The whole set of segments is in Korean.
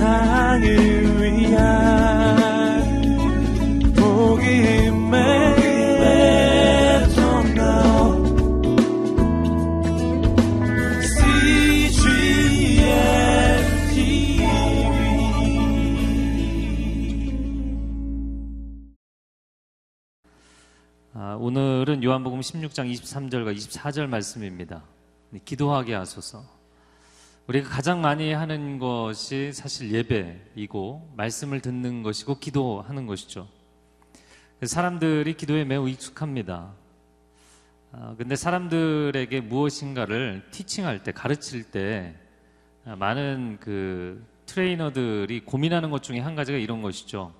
세상을 위한 복음의 아, 오늘은 요한복음 16장 23절과 24절 말씀입니다. 기도하게 하소서. 우리가 가장 많이 하는 것이 사실 예배이고 말씀을 듣는 것이고 기도하는 것이죠. 사람들이 기도에 매우 익숙합니다. 아, 근데 사람들에게 무엇인가를 티칭할 때, 가르칠 때 많은 그 트레이너들이 고민하는 것 중에 한 가지가 이런 것이죠.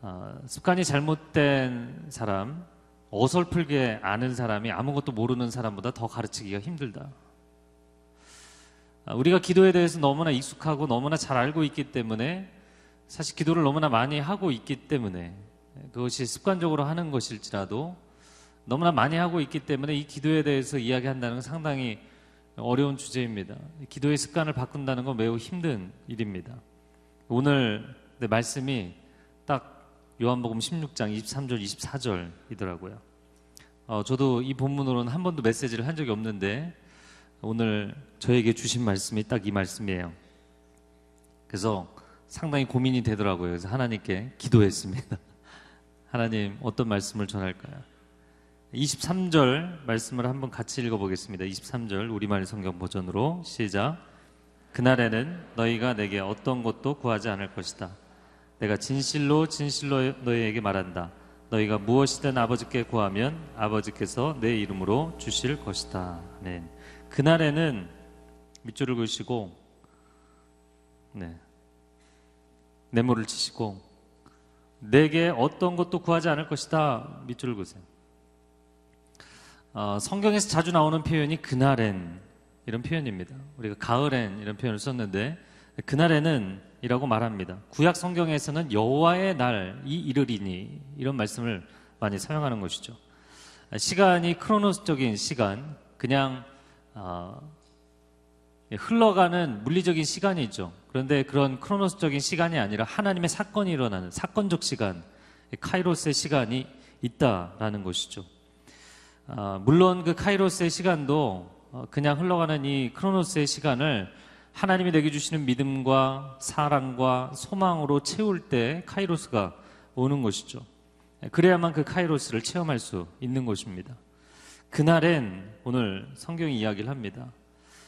아, 습관이 잘못된 사람, 어설프게 아는 사람이 아무것도 모르는 사람보다 더 가르치기가 힘들다. 아, 우리가 기도에 대해서 너무나 익숙하고 너무나 잘 알고 있기 때문에 사실 기도를 너무나 많이 하고 있기 때문에 그것이 습관적으로 하는 것일지라도 너무나 많이 하고 있기 때문에 이 기도에 대해서 이야기한다는 건 상당히 어려운 주제입니다. 기도의 습관을 바꾼다는 건 매우 힘든 일입니다. 오늘 내 말씀이 딱 요한복음 16장 23절 24절이더라고요. 어, 저도 이 본문으로는 한 번도 메시지를 한 적이 없는데 오늘 저에게 주신 말씀이 딱 이 말씀이에요. 그래서 상당히 고민이 되더라고요. 그래서 하나님께 기도했습니다. 하나님 어떤 말씀을 전할까요? 23절 말씀을 한번 같이 읽어보겠습니다. 23절 우리말 성경 버전으로 시작. 그날에는 너희가 내게 어떤 것도 구하지 않을 것이다. 내가 진실로 진실로 너희에게 말한다. 너희가 무엇이든 아버지께 구하면 아버지께서 내 이름으로 주실 것이다. 네. 그날에는 밑줄을 그으시고 네. 네모를 치시고 내게 어떤 것도 구하지 않을 것이다. 밑줄을 그으세요. 어, 성경에서 자주 나오는 표현이 그날엔 이런 표현입니다. 우리가 가을엔 이런 표현을 썼는데 그날에는 이라고 말합니다. 구약 성경에서는 여호와의 날 이 이르리니 이런 말씀을 많이 사용하는 것이죠. 시간이 크로노스적인 시간, 그냥 어, 흘러가는 물리적인 시간이죠. 그런데 그런 크로노스적인 시간이 아니라 하나님의 사건이 일어나는 사건적 시간, 카이로스의 시간이 있다라는 것이죠. 어, 물론 그 카이로스의 시간도 어, 그냥 흘러가는 이 크로노스의 시간을 하나님이 내게 주시는 믿음과 사랑과 소망으로 채울 때 카이로스가 오는 것이죠. 그래야만 그 카이로스를 체험할 수 있는 것입니다. 그날엔 오늘 성경이 이야기를 합니다.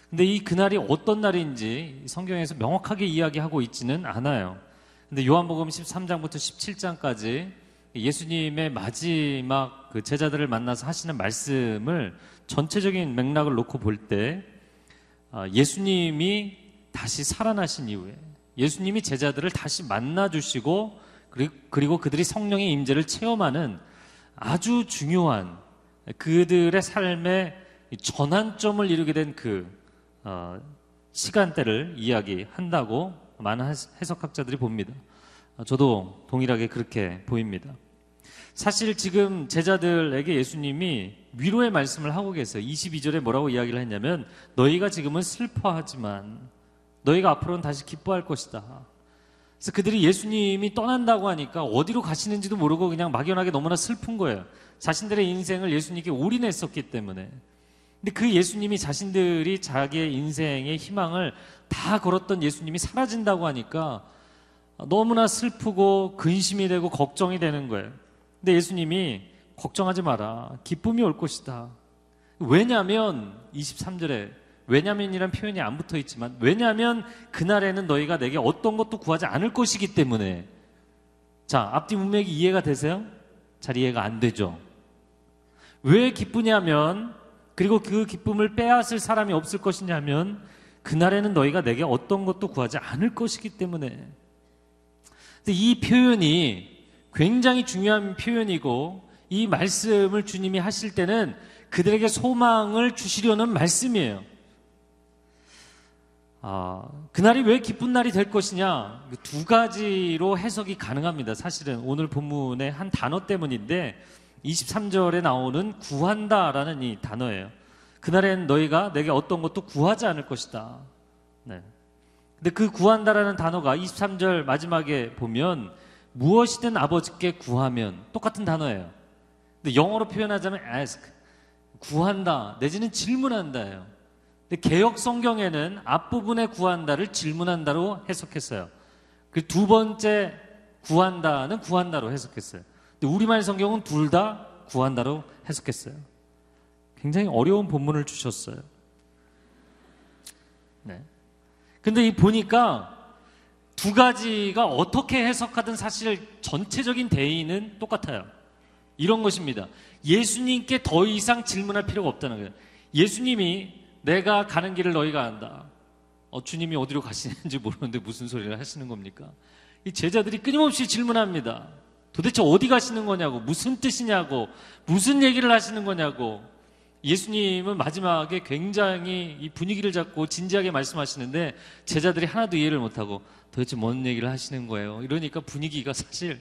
근데 이 그날이 어떤 날인지 성경에서 명확하게 이야기하고 있지는 않아요. 근데 요한복음 13장부터 17장까지 예수님의 마지막 그 제자들을 만나서 하시는 말씀을 전체적인 맥락을 놓고 볼때 아, 예수님이 다시 살아나신 이후에 예수님이 제자들을 다시 만나 주시고 그리고 그들이 성령의 임재를 체험하는 아주 중요한 그들의 삶의 전환점을 이루게 된그 어, 시간대를 이야기한다고 많은 해석학자들이 봅니다. 저도 동일하게 그렇게 보입니다. 사실 지금 제자들에게 예수님이 위로의 말씀을 하고 계세요. 22절에 뭐라고 이야기를 했냐면 너희가 지금은 슬퍼하지만 너희가 앞으로는 다시 기뻐할 것이다. 그래서 그들이 예수님이 떠난다고 하니까 어디로 가시는지도 모르고 그냥 막연하게 너무나 슬픈 거예요. 자신들의 인생을 예수님께 올인했었기 때문에. 근데 그 예수님이 자신들이 자기의 인생의 희망을 다 걸었던 예수님이 사라진다고 하니까 너무나 슬프고 근심이 되고 걱정이 되는 거예요. 근데 예수님이 걱정하지 마라. 기쁨이 올 것이다. 왜냐하면 23절에 왜냐면이란 표현이 안 붙어 있지만 왜냐하면 그날에는 너희가 내게 어떤 것도 구하지 않을 것이기 때문에 자 앞뒤 문맥이 이해가 되세요? 잘 이해가 안 되죠. 왜 기쁘냐면 그리고 그 기쁨을 빼앗을 사람이 없을 것이냐면 그날에는 너희가 내게 어떤 것도 구하지 않을 것이기 때문에 이 표현이 굉장히 중요한 표현이고 이 말씀을 주님이 하실 때는 그들에게 소망을 주시려는 말씀이에요. 아, 그날이 왜 기쁜 날이 될 것이냐? 두 가지로 해석이 가능합니다. 사실은 오늘 본문의 한 단어 때문인데 23절에 나오는 구한다라는 이 단어예요. 그날엔 너희가 내게 어떤 것도 구하지 않을 것이다. 네. 근데 그 구한다라는 단어가 23절 마지막에 보면 무엇이든 아버지께 구하면 똑같은 단어예요. 근데 영어로 표현하자면 ask 구한다 내지는 질문한다예요. 근데 개혁 성경에는 앞부분에 구한다를 질문한다로 해석했어요. 그 두 번째 구한다는 구한다로 해석했어요. 근데 우리말 성경은 둘 다 구한다로 해석했어요. 굉장히 어려운 본문을 주셨어요. 네. 근데 이 보니까 두 가지가 어떻게 해석하든 사실 전체적인 대의는 똑같아요. 이런 것입니다. 예수님께 더 이상 질문할 필요가 없다는 거예요. 예수님이 내가 가는 길을 너희가 안다. 어, 주님이 어디로 가시는지 모르는데 무슨 소리를 하시는 겁니까? 이 제자들이 끊임없이 질문합니다. 도대체 어디 가시는 거냐고, 무슨 뜻이냐고, 무슨 얘기를 하시는 거냐고. 예수님은 마지막에 굉장히 이 분위기를 잡고 진지하게 말씀하시는데 제자들이 하나도 이해를 못하고 도대체 뭔 얘기를 하시는 거예요. 이러니까 분위기가 사실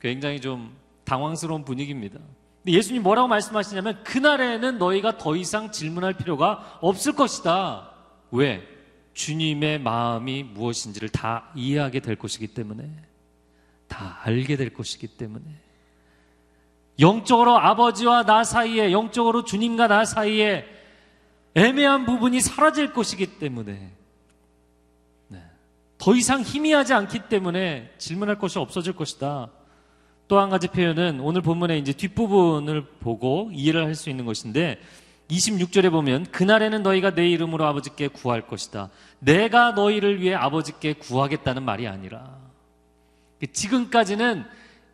굉장히 좀 당황스러운 분위기입니다. 근데 예수님 뭐라고 말씀하시냐면 그날에는 너희가 더 이상 질문할 필요가 없을 것이다. 왜? 주님의 마음이 무엇인지를 다 이해하게 될 것이기 때문에 다 알게 될 것이기 때문에 영적으로 아버지와 나 사이에 영적으로 주님과 나 사이에 애매한 부분이 사라질 것이기 때문에 네. 더 이상 희미하지 않기 때문에 질문할 것이 없어질 것이다. 또 한 가지 표현은 오늘 본문의 이제 뒷부분을 보고 이해를 할 수 있는 것인데 26절에 보면 그날에는 너희가 내 이름으로 아버지께 구할 것이다. 내가 너희를 위해 아버지께 구하겠다는 말이 아니라 지금까지는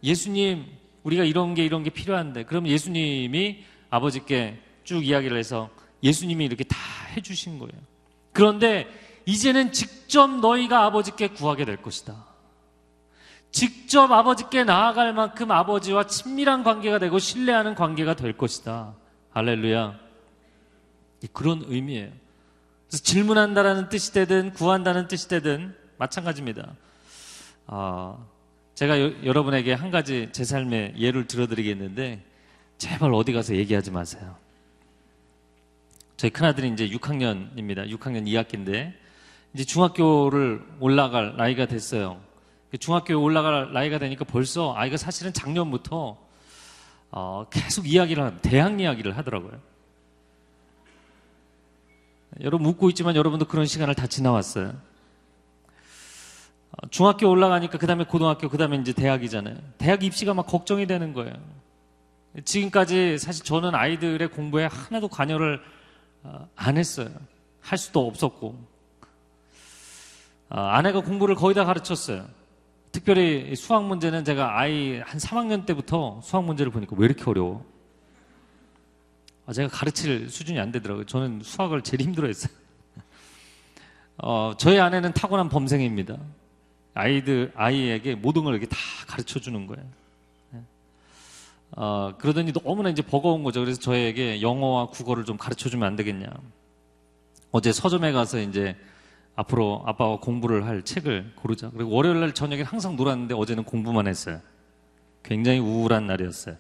예수님 우리가 이런 게 이런 게 필요한데 그러면 예수님이 아버지께 쭉 이야기를 해서 예수님이 이렇게 다 해주신 거예요. 그런데 이제는 직접 너희가 아버지께 구하게 될 것이다. 직접 아버지께 나아갈 만큼 아버지와 친밀한 관계가 되고 신뢰하는 관계가 될 것이다. 할렐루야. 그런 의미예요. 그래서 질문한다라는 뜻이 되든 구한다는 뜻이 되든 마찬가지입니다. 어, 제가 여, 여러분에게 한 가지 제 삶의 예를 들어드리겠는데 제발 어디 가서 얘기하지 마세요. 저희 큰아들이 이제 6학년입니다. 6학년 2학기인데 이제 중학교를 올라갈 나이가 됐어요. 중학교에 올라갈 나이가 되니까 벌써 아이가 사실은 작년부터 어, 계속 이야기를 대학 이야기를 하더라고요. 여러분 웃고 있지만 여러분도 그런 시간을 다 지나왔어요. 어, 중학교 올라가니까 그 다음에 고등학교, 그 다음에 이제 대학이잖아요. 대학 입시가 막 걱정이 되는 거예요. 지금까지 사실 저는 아이들의 공부에 하나도 관여를 어, 안 했어요. 할 수도 없었고. 어, 아내가 공부를 거의 다 가르쳤어요. 특별히 수학 문제는 제가 아이 한 3학년 때부터 수학 문제를 보니까 왜 이렇게 어려워? 아, 제가 가르칠 수준이 안 되더라고요. 저는 수학을 제일 힘들어 했어요. 어, 저희 아내는 타고난 범생입니다. 아이들, 아이에게 모든 걸 이렇게 다 가르쳐 주는 거예요. 네. 어, 그러더니 너무나 이제 버거운 거죠. 그래서 저에게 영어와 국어를 좀 가르쳐 주면 안 되겠냐. 어제 서점에 가서 이제 앞으로 아빠와 공부를 할 책을 고르자. 그리고 월요일 날 저녁에 항상 놀았는데 어제는 공부만 했어요. 굉장히 우울한 날이었어요.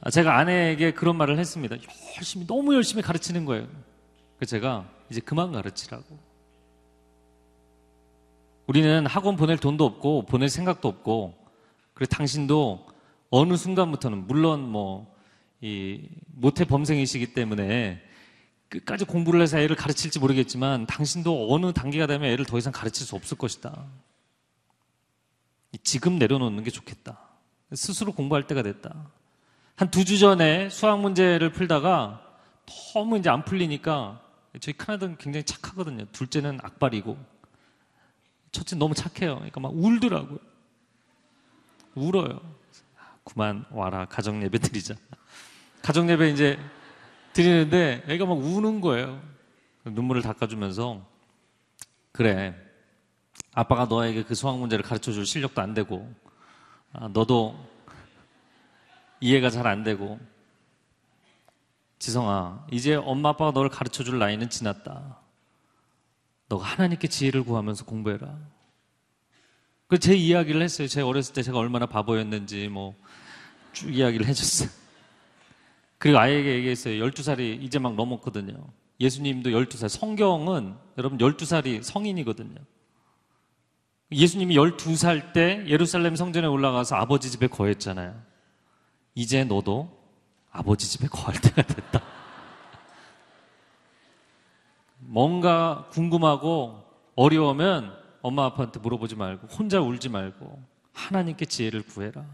아, 제가 아내에게 그런 말을 했습니다. 열심히, 너무 열심히 가르치는 거예요. 그래서 제가 이제 그만 가르치라고. 우리는 학원 보낼 돈도 없고, 보낼 생각도 없고, 그리고 당신도 어느 순간부터는, 물론 뭐, 이, 모태 범생이시기 때문에 끝까지 공부를 해서 애를 가르칠지 모르겠지만 당신도 어느 단계가 되면 애를 더 이상 가르칠 수 없을 것이다. 지금 내려놓는 게 좋겠다. 스스로 공부할 때가 됐다. 한 두 주 전에 수학 문제를 풀다가 너무 이제 안 풀리니까 저희 큰아들은 굉장히 착하거든요. 둘째는 악발이고 첫째 너무 착해요. 그러니까 막 울더라고요. 울어요. 그만 와라 가정 예배 드리자. 가정 예배 이제 드리는데 애가 막 우는 거예요. 눈물을 닦아주면서 그래 아빠가 너에게 그 수학 문제를 가르쳐 줄 실력도 안 되고 아, 너도 이해가 잘 안 되고 지성아 이제 엄마 아빠가 너를 가르쳐 줄 나이는 지났다. 너가 하나님께 지혜를 구하면서 공부해라. 그 제 이야기를 했어요. 제 어렸을 때 제가 얼마나 바보였는지 뭐 쭉 이야기를 해줬어요. 그리고 아이에게 얘기했어요. 12살이 이제 막 넘었거든요. 예수님도 12살. 성경은 여러분 12살이 성인이거든요. 예수님이 12살 때 예루살렘 성전에 올라가서 아버지 집에 거했잖아요. 이제 너도 아버지 집에 거할 때가 됐다. 뭔가 궁금하고 어려우면 엄마 아빠한테 물어보지 말고 혼자 울지 말고 하나님께 지혜를 구해라.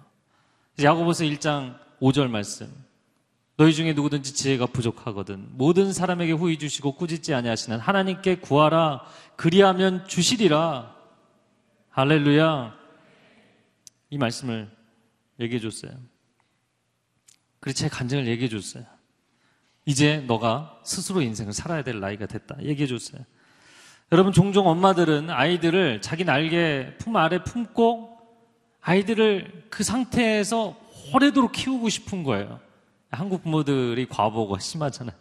야고보서 1장 5절 말씀. 너희 중에 누구든지 지혜가 부족하거든 모든 사람에게 후히 주시고 꾸짖지 아니하시는 하나님께 구하라 그리하면 주시리라. 할렐루야. 이 말씀을 얘기해 줬어요. 그래서 제 간증을 얘기해 줬어요. 이제 너가 스스로 인생을 살아야 될 나이가 됐다. 얘기해 줬어요. 여러분, 종종 엄마들은 아이들을 자기 날개 품 아래 품고 아이들을 그 상태에서 오래도록 키우고 싶은 거예요. 한국 부모들이 과보가 심하잖아요.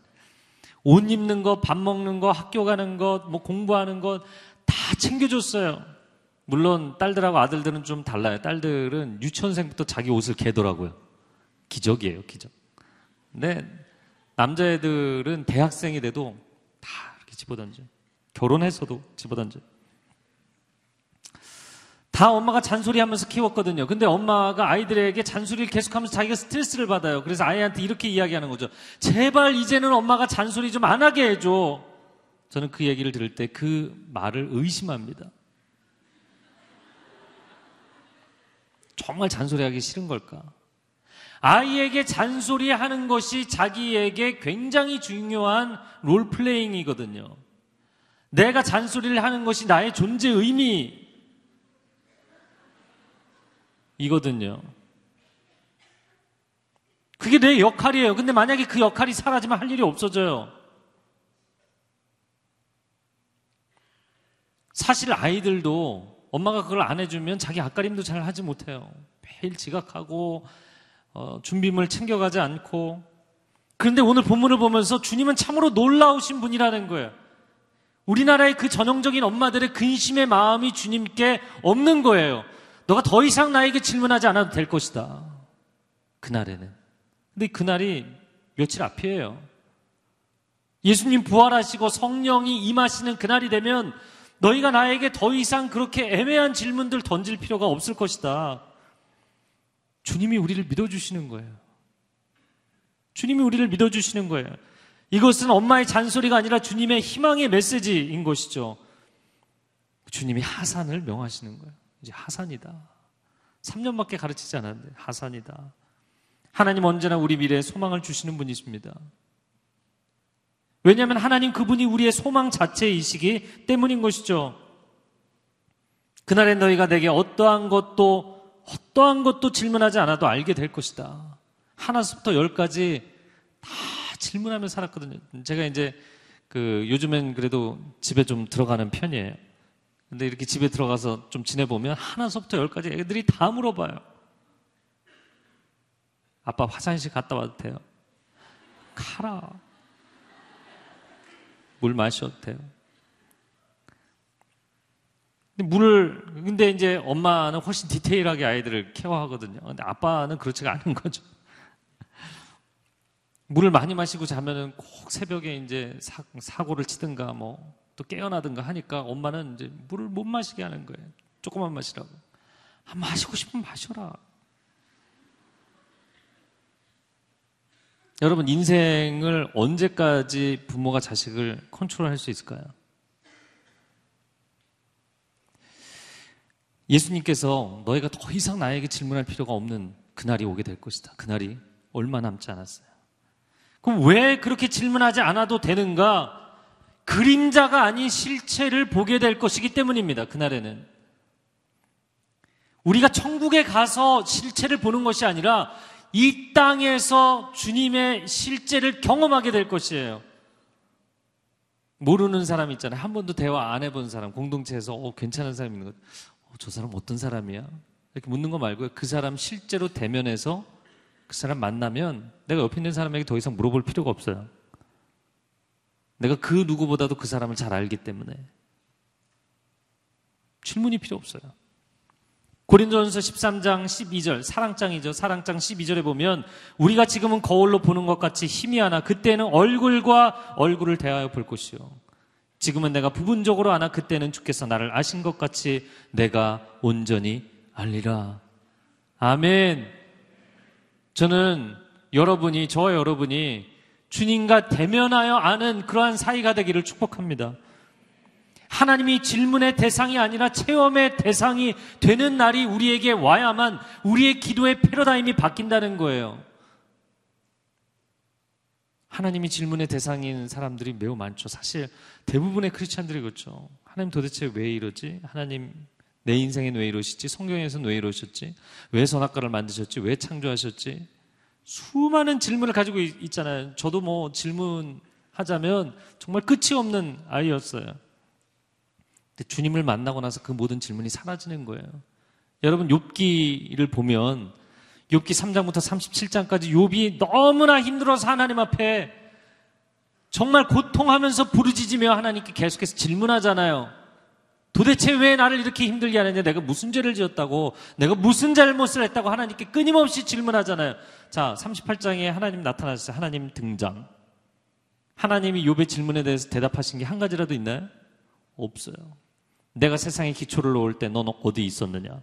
옷 입는 것, 밥 먹는 것, 학교 가는 것, 뭐 공부하는 것 다 챙겨줬어요. 물론 딸들하고 아들들은 좀 달라요. 딸들은 유치원생부터 자기 옷을 개더라고요. 기적이에요, 기적. 근데 남자애들은 대학생이 돼도 다 이렇게 집어던져. 결혼해서도 집어던져. 다 엄마가 잔소리하면서 키웠거든요. 근데 엄마가 아이들에게 잔소리를 계속하면서 자기가 스트레스를 받아요. 그래서 아이한테 이렇게 이야기하는 거죠. 제발 이제는 엄마가 잔소리 좀 안 하게 해줘. 저는 그 얘기를 들을 때 그 말을 의심합니다. 정말 잔소리하기 싫은 걸까? 아이에게 잔소리하는 것이 자기에게 굉장히 중요한 롤플레잉이거든요. 내가 잔소리를 하는 것이 나의 존재 의미 이거든요. 그게 내 역할이에요. 근데 만약에 그 역할이 사라지면 할 일이 없어져요. 사실 아이들도 엄마가 그걸 안 해주면 자기 앞가림도 잘 하지 못해요. 매일 지각하고 어, 준비물 챙겨가지 않고 그런데 오늘 본문을 보면서 주님은 참으로 놀라우신 분이라는 거예요. 우리나라의 그 전형적인 엄마들의 근심의 마음이 주님께 없는 거예요. 너가 더 이상 나에게 질문하지 않아도 될 것이다. 그날에는. 근데 그날이 며칠 앞이에요. 예수님 부활하시고 성령이 임하시는 그날이 되면 너희가 나에게 더 이상 그렇게 애매한 질문들 던질 필요가 없을 것이다. 주님이 우리를 믿어주시는 거예요. 주님이 우리를 믿어주시는 거예요. 이것은 엄마의 잔소리가 아니라 주님의 희망의 메시지인 것이죠. 주님이 하산을 명하시는 거예요. 이제 하산이다. 3년밖에 가르치지 않았는데 하산이다. 하나님 언제나 우리 미래에 소망을 주시는 분이십니다. 왜냐하면 하나님 그분이 우리의 소망 자체이시기 때문인 것이죠. 그날에 너희가 내게 어떠한 것도 어떠한 것도 질문하지 않아도 알게 될 것이다. 하나부터 열까지 다 질문하며 살았거든요. 제가 이제 그 요즘엔 그래도 집에 좀 들어가는 편이에요. 근데 이렇게 집에 들어가서 좀 지내보면 하나서부터 열까지 애들이 다 물어봐요. 아빠 화장실 갔다 와도 돼요? 가라. 물 마셔도 돼요. 근데 물을, 근데 이제 엄마는 훨씬 디테일하게 아이들을 케어하거든요. 근데 아빠는 그렇지가 않은 거죠. 물을 많이 마시고 자면은 꼭 새벽에 이제 사, 고를 치든가 뭐 또 깨어나든가 하니까 엄마는 이제 물을 못 마시게 하는 거예요. 조금만 마시라고. 아, 마시고 싶으면 마셔라. 여러분, 인생을 언제까지 부모가 자식을 컨트롤 할 수 있을까요? 예수님께서 너희가 더 이상 나에게 질문할 필요가 없는 그날이 오게 될 것이다. 그날이 얼마 남지 않았어요. 그럼 왜 그렇게 질문하지 않아도 되는가? 그림자가 아닌 실체를 보게 될 것이기 때문입니다. 그날에는. 우리가 천국에 가서 실체를 보는 것이 아니라 이 땅에서 주님의 실제를 경험하게 될 것이에요. 모르는 사람 있잖아요. 한 번도 대화 안 해본 사람, 공동체에서 어, 괜찮은 사람 있는 것. 어, 저 사람 어떤 사람이야? 이렇게 묻는 거 말고요. 그 사람 실제로 대면해서 그 사람 만나면 내가 옆에 있는 사람에게 더 이상 물어볼 필요가 없어요. 내가 그 누구보다도 그 사람을 잘 알기 때문에 질문이 필요 없어요. 고린도전서 13장 12절 사랑장이죠. 사랑장 12절에 보면 우리가 지금은 거울로 보는 것 같이 힘이 하나 그때는 얼굴과 얼굴을 대하여 볼 것이요. 지금은 내가 부분적으로 아나 그때는 주께서 나를 아신 것 같이 내가 온전히 알리라. 아멘. 저는 여러분이 저 여러분이 주님과 대면하여 아는 그러한 사이가 되기를 축복합니다. 하나님이 질문의 대상이 아니라 체험의 대상이 되는 날이 우리에게 와야만 우리의 기도의 패러다임이 바뀐다는 거예요. 하나님이 질문의 대상인 사람들이 매우 많죠. 사실 대부분의 크리스찬들이 그렇죠. 하나님 도대체 왜 이러지? 하나님 내 인생엔 왜 이러시지? 성경에서는 왜 이러셨지? 왜 선악과를 만드셨지? 왜 창조하셨지? 수많은 질문을 가지고 있, 잖아요 저도 뭐 질문하자면 정말 끝이 없는 아이였어요. 근데 주님을 만나고 나서 그 모든 질문이 사라지는 거예요. 여러분 욥기를 보면 욥기 3장부터 37장까지 욥이 너무나 힘들어서 하나님 앞에 정말 고통하면서 부르짖으며 하나님께 계속해서 질문하잖아요. 도대체 왜 나를 이렇게 힘들게 하느냐? 내가 무슨 죄를 지었다고? 내가 무슨 잘못을 했다고 하나님께 끊임없이 질문하잖아요. 자, 38장에 하나님 나타나셨어요. 하나님 등장. 하나님이 욥의 질문에 대해서 대답하신 게 한 가지라도 있나요? 없어요. 내가 세상에 기초를 놓을 때 넌 어디 있었느냐?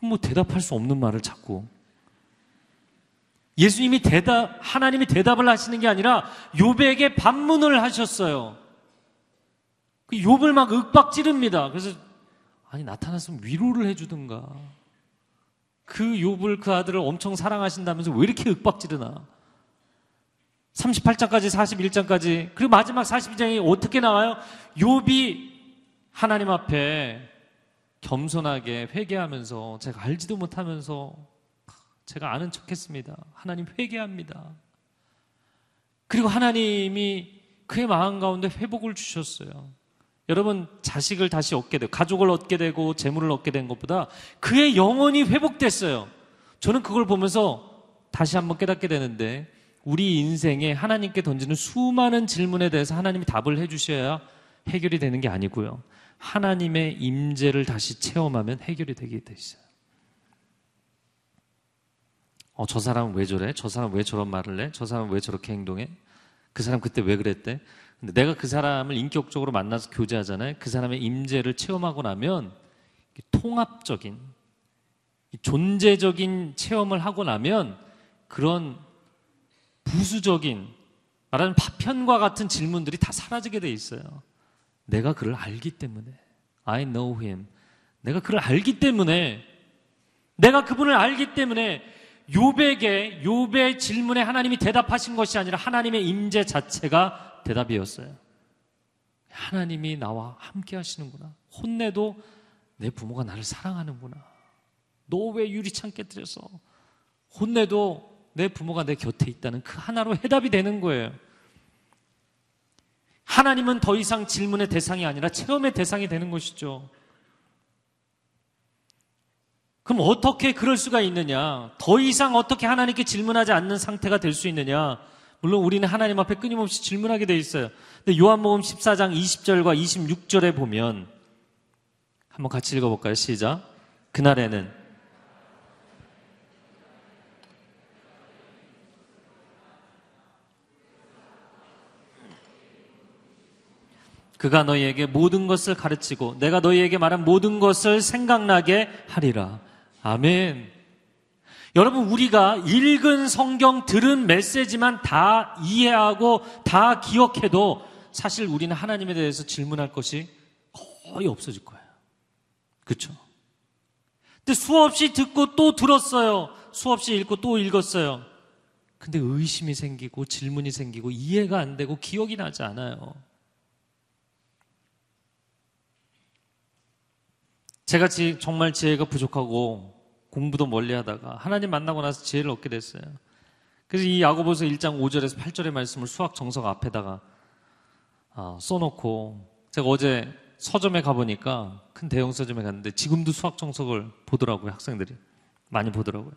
뭐 대답할 수 없는 말을 자꾸. 예수님이 대답, 하나님이 대답을 하시는 게 아니라 욥에게 반문을 하셨어요. 그 욥을 막 윽박 지릅니다. 그래서 아니 나타났으면 위로를 해주든가. 그 욥을 그 아들을 엄청 사랑하신다면서 왜 이렇게 윽박 지르나? 38장까지 41장까지 그리고 마지막 42장이 어떻게 나와요? 욥이 하나님 앞에 겸손하게 회개하면서 제가 알지도 못하면서 제가 아는 척했습니다. 하나님 회개합니다. 그리고 하나님이 그의 마음 가운데 회복을 주셨어요. 여러분 자식을 다시 얻게 되고 가족을 얻게 되고 재물을 얻게 된 것보다 그의 영혼이 회복됐어요. 저는 그걸 보면서 다시 한번 깨닫게 되는데 우리 인생에 하나님께 던지는 수많은 질문에 대해서 하나님이 답을 해주셔야 해결이 되는 게 아니고요. 하나님의 임재를 다시 체험하면 해결이 되게 돼 있어요. 어, 저 사람은 왜 저래? 저 사람은 왜 저런 말을 해? 저 사람은 왜 저렇게 행동해? 그 사람 그때 왜 그랬대? 근데 내가 그 사람을 인격적으로 만나서 교제하잖아요. 그 사람의 임재를 체험하고 나면 통합적인 존재적인 체험을 하고 나면 그런 부수적인 말하는 파편과 같은 질문들이 다 사라지게 돼 있어요. 내가 그를 알기 때문에 I know him. 내가 그를 알기 때문에 내가 그분을 알기 때문에 요백의 요배 질문에 하나님이 대답하신 것이 아니라 하나님의 임재 자체가 대답이었어요. 하나님이 나와 함께 하시는구나. 혼내도 내 부모가 나를 사랑하는구나. 너 왜 유리창 깨뜨려서 혼내도 내 부모가 내 곁에 있다는 그 하나로 해답이 되는 거예요. 하나님은 더 이상 질문의 대상이 아니라 체험의 대상이 되는 것이죠. 그럼 어떻게 그럴 수가 있느냐? 더 이상 어떻게 하나님께 질문하지 않는 상태가 될 수 있느냐? 물론 우리는 하나님 앞에 끊임없이 질문하게 돼 있어요. 근데 요한복음 14장 20절과 26절에 보면 한번 같이 읽어볼까요? 시작. 그날에는 그가 너희에게 모든 것을 가르치고 내가 너희에게 말한 모든 것을 생각나게 하리라. 아멘. 여러분, 우리가 읽은 성경 들은 메시지만 다 이해하고 다 기억해도 사실 우리는 하나님에 대해서 질문할 것이 거의 없어질 거예요. 그렇죠? 근데 수없이 듣고 또 들었어요. 수없이 읽고 또 읽었어요. 근데 의심이 생기고 질문이 생기고 이해가 안 되고 기억이 나지 않아요. 제가 정말 지혜가 부족하고 공부도 멀리 하다가 하나님 만나고 나서 지혜를 얻게 됐어요. 그래서 이 야고보서 1장 5절에서 8절의 말씀을 수학 정석 앞에다가 아, 써놓고 제가 어제 서점에 가보니까 큰 대형 서점에 갔는데 지금도 수학 정석을 보더라고요 학생들이 많이 보더라고요.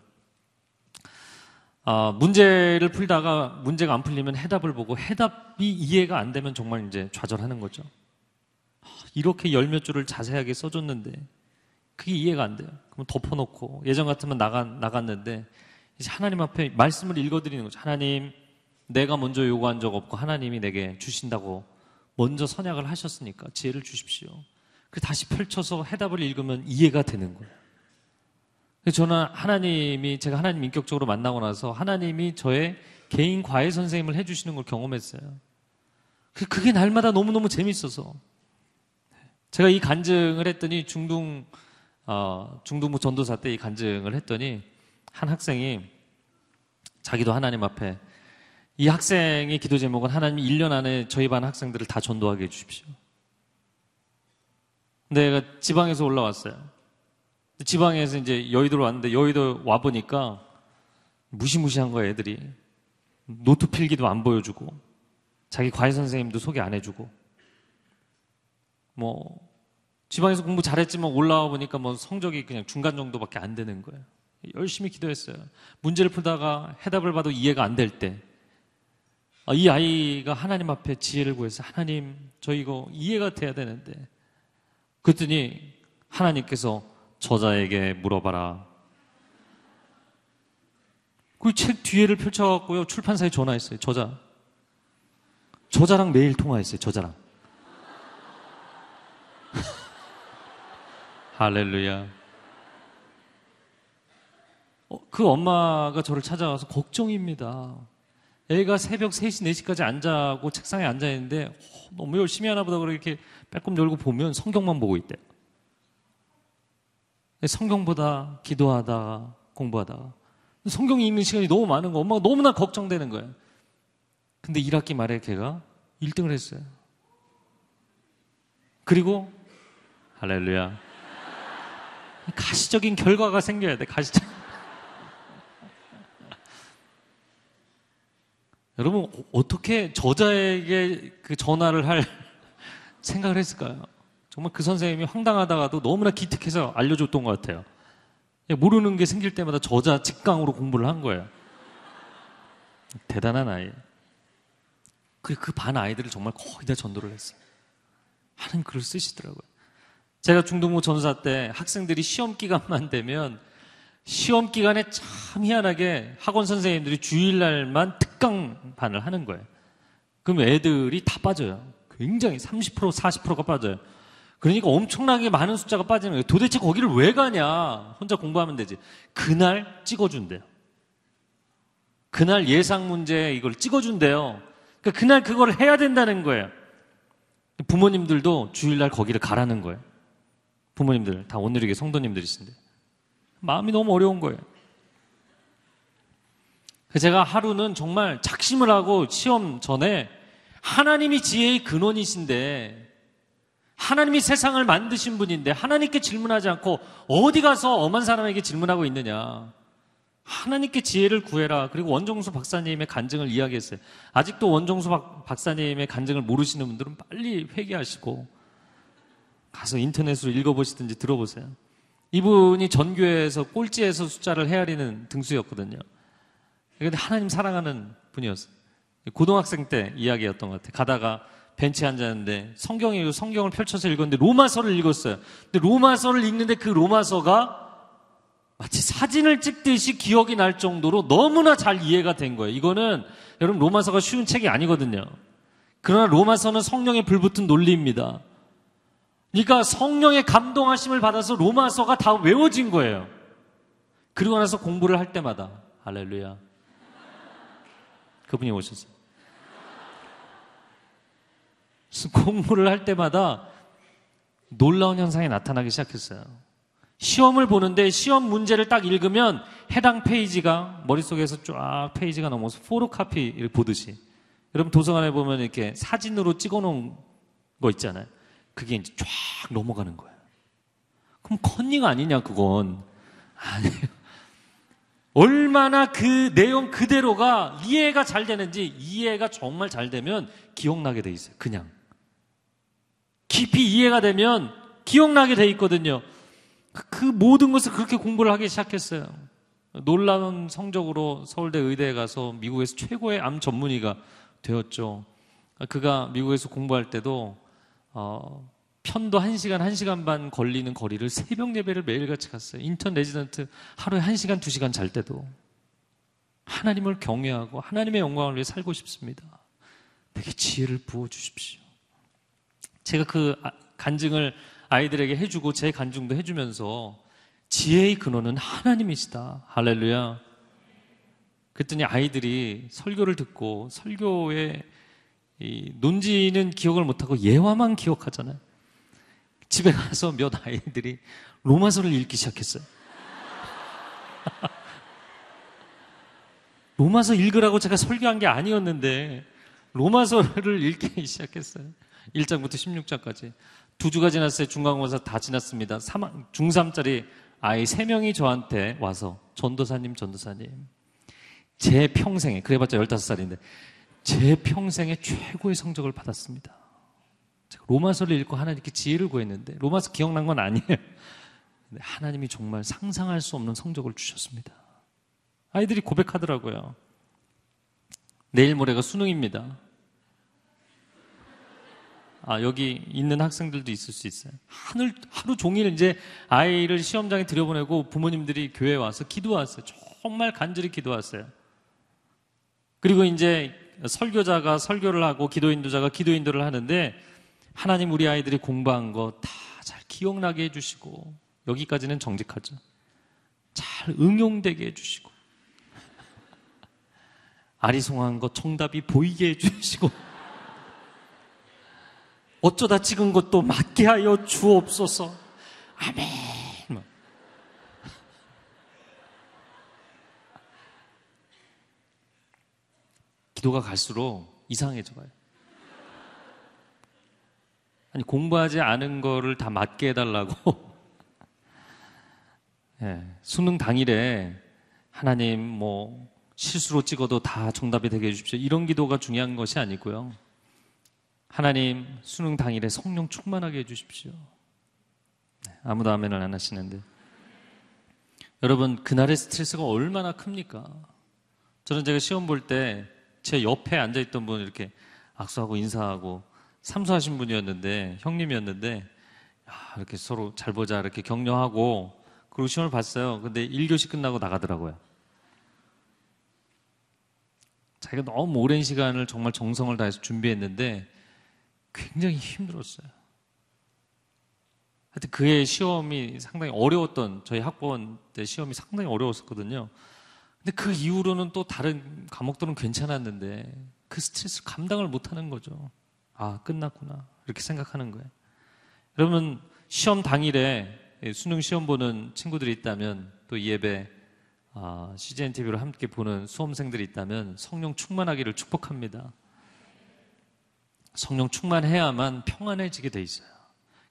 아, 문제를 풀다가 문제가 안 풀리면 해답을 보고 해답이 이해가 안 되면 정말 이제 좌절하는 거죠. 아, 이렇게 열 몇 줄을 자세하게 써줬는데 그게 이해가 안 돼요. 그럼 덮어놓고 예전 같으면 나가, 나갔는데 이제 하나님 앞에 말씀을 읽어드리는 거죠. 하나님, 내가 먼저 요구한 적 없고 하나님이 내게 주신다고 먼저 선약을 하셨으니까 지혜를 주십시오. 그 다시 펼쳐서 해답을 읽으면 이해가 되는 거예요. 저는 하나님이 제가 하나님 인격적으로 만나고 나서 하나님이 저의 개인 과외 선생님을 해주시는 걸 경험했어요. 그- 그게 날마다 너무너무 재밌어서. 제가 이 간증을 했더니 중동, 어, 중동부 전도사 때 이 간증을 했더니 한 학생이 자기도 하나님 앞에 이 학생의 기도 제목은 하나님 1년 안에 저희 반 학생들을 다 전도하게 해주십시오. 근데 내가 지방에서 올라왔어요. 지방에서 이제 여의도로 왔는데 여의도 와보니까 무시무시한 거예요, 애들이. 노트 필기도 안 보여주고, 자기 과외 선생님도 소개 안 해주고, 뭐, 지방에서 공부 잘했지만 올라와 보니까 뭐 성적이 그냥 중간 정도밖에 안 되는 거예요. 열심히 기도했어요. 문제를 풀다가 해답을 봐도 이해가 안 될 때, 아, 이 아이가 하나님 앞에 지혜를 구해서 하나님, 저 이거 이해가 돼야 되는데, 그랬더니 하나님께서 저자에게 물어봐라. 그 책 뒤에를 펼쳐갖고요, 출판사에 전화했어요, 저자. 저자랑 매일 통화했어요, 저자랑. 할렐루야. 어, 그 엄마가 저를 찾아와서 걱정입니다. 애가 새벽 3시, 4시까지 앉아고 책상에 앉아 있는데 어, 너무 열심히 하나 보다 그렇게 빼꼼 열고 보면 성경만 보고 있대요. 성경보다 기도하다 공부하다 성경이 읽는 시간이 너무 많은 거 엄마가 너무나 걱정되는 거예요. 근데 1학기 말에 걔가 1등을 했어요. 그리고 할렐루야. 가시적인 결과가 생겨야 돼. 가시적. 여러분 어떻게 저자에게 그 전화를 할 생각을 했을까요? 정말 그 선생님이 황당하다가도 너무나 기특해서 알려줬던 것 같아요. 모르는 게 생길 때마다 저자 직강으로 공부를 한 거예요. 대단한 아이. 그리고 그반 아이들을 정말 거의 다 전도를 했어요. 하는 글을 쓰시더라고요. 제가 중동부 전사 때 학생들이 시험 기간만 되면 시험 기간에 참 희한하게 학원 선생님들이 주일날만 특강반을 하는 거예요. 그럼 애들이 다 빠져요. 굉장히 30% 40%가 빠져요. 그러니까 엄청나게 많은 숫자가 빠지는 거예요. 도대체 거기를 왜 가냐? 혼자 공부하면 되지. 그날 찍어준대요. 그날 예상 문제 이걸 찍어준대요. 그러니까 그날 그걸 해야 된다는 거예요. 부모님들도 주일날 거기를 가라는 거예요. 부모님들 다 오늘이게 성도님들이신데 마음이 너무 어려운 거예요. 제가 하루는 정말 작심을 하고 시험 전에 하나님이 지혜의 근원이신데 하나님이 세상을 만드신 분인데 하나님께 질문하지 않고 어디 가서 엄한 사람에게 질문하고 있느냐. 하나님께 지혜를 구해라. 그리고 원정수 박사님의 간증을 이야기했어요. 아직도 원정수 박, 박사님의 간증을 모르시는 분들은 빨리 회개하시고 가서 인터넷으로 읽어보시든지 들어보세요. 이분이 전교에서 꼴찌에서 숫자를 헤아리는 등수였거든요. 근데 하나님 사랑하는 분이었어요. 고등학생 때 이야기였던 것 같아요. 가다가 벤치에 앉았는데 성경이 성경을 펼쳐서 읽었는데 로마서를 읽었어요. 근데 로마서를 읽는데 그 로마서가 마치 사진을 찍듯이 기억이 날 정도로 너무나 잘 이해가 된 거예요. 이거는 여러분 로마서가 쉬운 책이 아니거든요. 그러나 로마서는 성령의 불붙은 논리입니다. 그러니까 성령의 감동하심을 받아서 로마서가 다 외워진 거예요. 그리고 나서 공부를 할 때마다 할렐루야. 그분이 오셨어요. 공부를 할 때마다 놀라운 현상이 나타나기 시작했어요. 시험을 보는데 시험 문제를 딱 읽으면 해당 페이지가 머릿속에서 쫙 페이지가 넘어서 포토카피를 보듯이 여러분 도서관에 보면 이렇게 사진으로 찍어 놓은 거 있잖아요. 그게 이제 쫙 넘어가는 거예요. 그럼 컨닝 아니냐 그건 아니에요. 얼마나 그 내용 그대로가 이해가 잘 되는지 이해가 정말 잘 되면 기억나게 돼 있어요. 그냥 깊이 이해가 되면 기억나게 돼 있거든요. 그 모든 것을 그렇게 공부를 하기 시작했어요. 놀라운 성적으로 서울대 의대에 가서 미국에서 최고의 암 전문의가 되었죠. 그가 미국에서 공부할 때도 어, 편도 1시간, 1시간 반 걸리는 거리를 새벽 예배를 매일같이 갔어요. 인턴 레지던트 하루에 1시간, 2시간 잘 때도. 하나님을 경외하고 하나님의 영광을 위해 살고 싶습니다. 내게 지혜를 부어 주십시오. 제가 그 아, 간증을 아이들에게 해주고 제 간증도 해주면서 지혜의 근원은 하나님이시다. 할렐루야. 그랬더니 아이들이 설교를 듣고 설교 의 논지는 기억을 못하고 예화만 기억하잖아요. 집에 가서 몇 아이들이 로마서를 읽기 시작했어요. 로마서 읽으라고 제가 설교한 게 아니었는데 로마서를 읽기 시작했어요. 1장부터 16장까지. 두 주가 지났어요. 중간고사 다 지났습니다. 중3짜리 아이 3명이 저한테 와서 전도사님, 전도사님. 제 평생에, 그래봤자 15살인데, 제 평생에 최고의 성적을 받았습니다. 제가 로마서를 읽고 하나님께 지혜를 구했는데, 로마서 기억난 건 아니에요. 하나님이 정말 상상할 수 없는 성적을 주셨습니다. 아이들이 고백하더라고요. 내일 모레가 수능입니다. 아, 여기 있는 학생들도 있을 수 있어요. 하늘, 하루 종일 이제 아이를 시험장에 들여보내고 부모님들이 교회에 와서 기도왔어요. 정말 간절히 기도왔어요. 그리고 이제 설교자가 설교를 하고 기도 인도자가 기도 인도를 하는데 하나님 우리 아이들이 공부한 거 다 잘 기억나게 해주시고 여기까지는 정직하죠. 잘 응용되게 해주시고 아리송한 거 정답이 보이게 해주시고 어쩌다 찍은 것도 맞게 하여 주옵소서. 아멘. 기도가 갈수록 이상해져 가요. 아니, 공부하지 않은 거를 다 맞게 해달라고. 네, 수능 당일에 하나님 뭐 실수로 찍어도 다 정답이 되게 해주십시오. 이런 기도가 중요한 것이 아니고요. 하나님 수능 당일에 성령 충만하게 해주십시오. 네, 아무도 아멘을 안 하시는데. 여러분, 그날의 스트레스가 얼마나 큽니까? 저는 제가 시험 볼 때 제 옆에 앉아있던 분 이렇게 악수하고 인사하고 삼수하신 분이었는데, 형님이었는데, 야, 이렇게 서로 잘 보자 이렇게 격려하고, 그리고 시험을 봤어요. 근데 1교시 끝나고 나가더라고요. 자기가 너무 오랜 시간을 정말 정성을 다해서 준비했는데, 굉장히 힘들었어요. 하여튼 그의 시험이 상당히 어려웠던 저희 학번 때 시험이 상당히 어려웠었거든요. 근데 그 이후로는 또 다른 과목들은 괜찮았는데 그 스트레스 감당을 못 하는 거죠. 아, 끝났구나. 이렇게 생각하는 거예요. 여러분, 시험 당일에 수능 시험 보는 친구들이 있다면 또 이 예배 아, CGN TV로 함께 보는 수험생들이 있다면 성령 충만하기를 축복합니다. 성령 충만해야만 평안해지게 돼 있어요.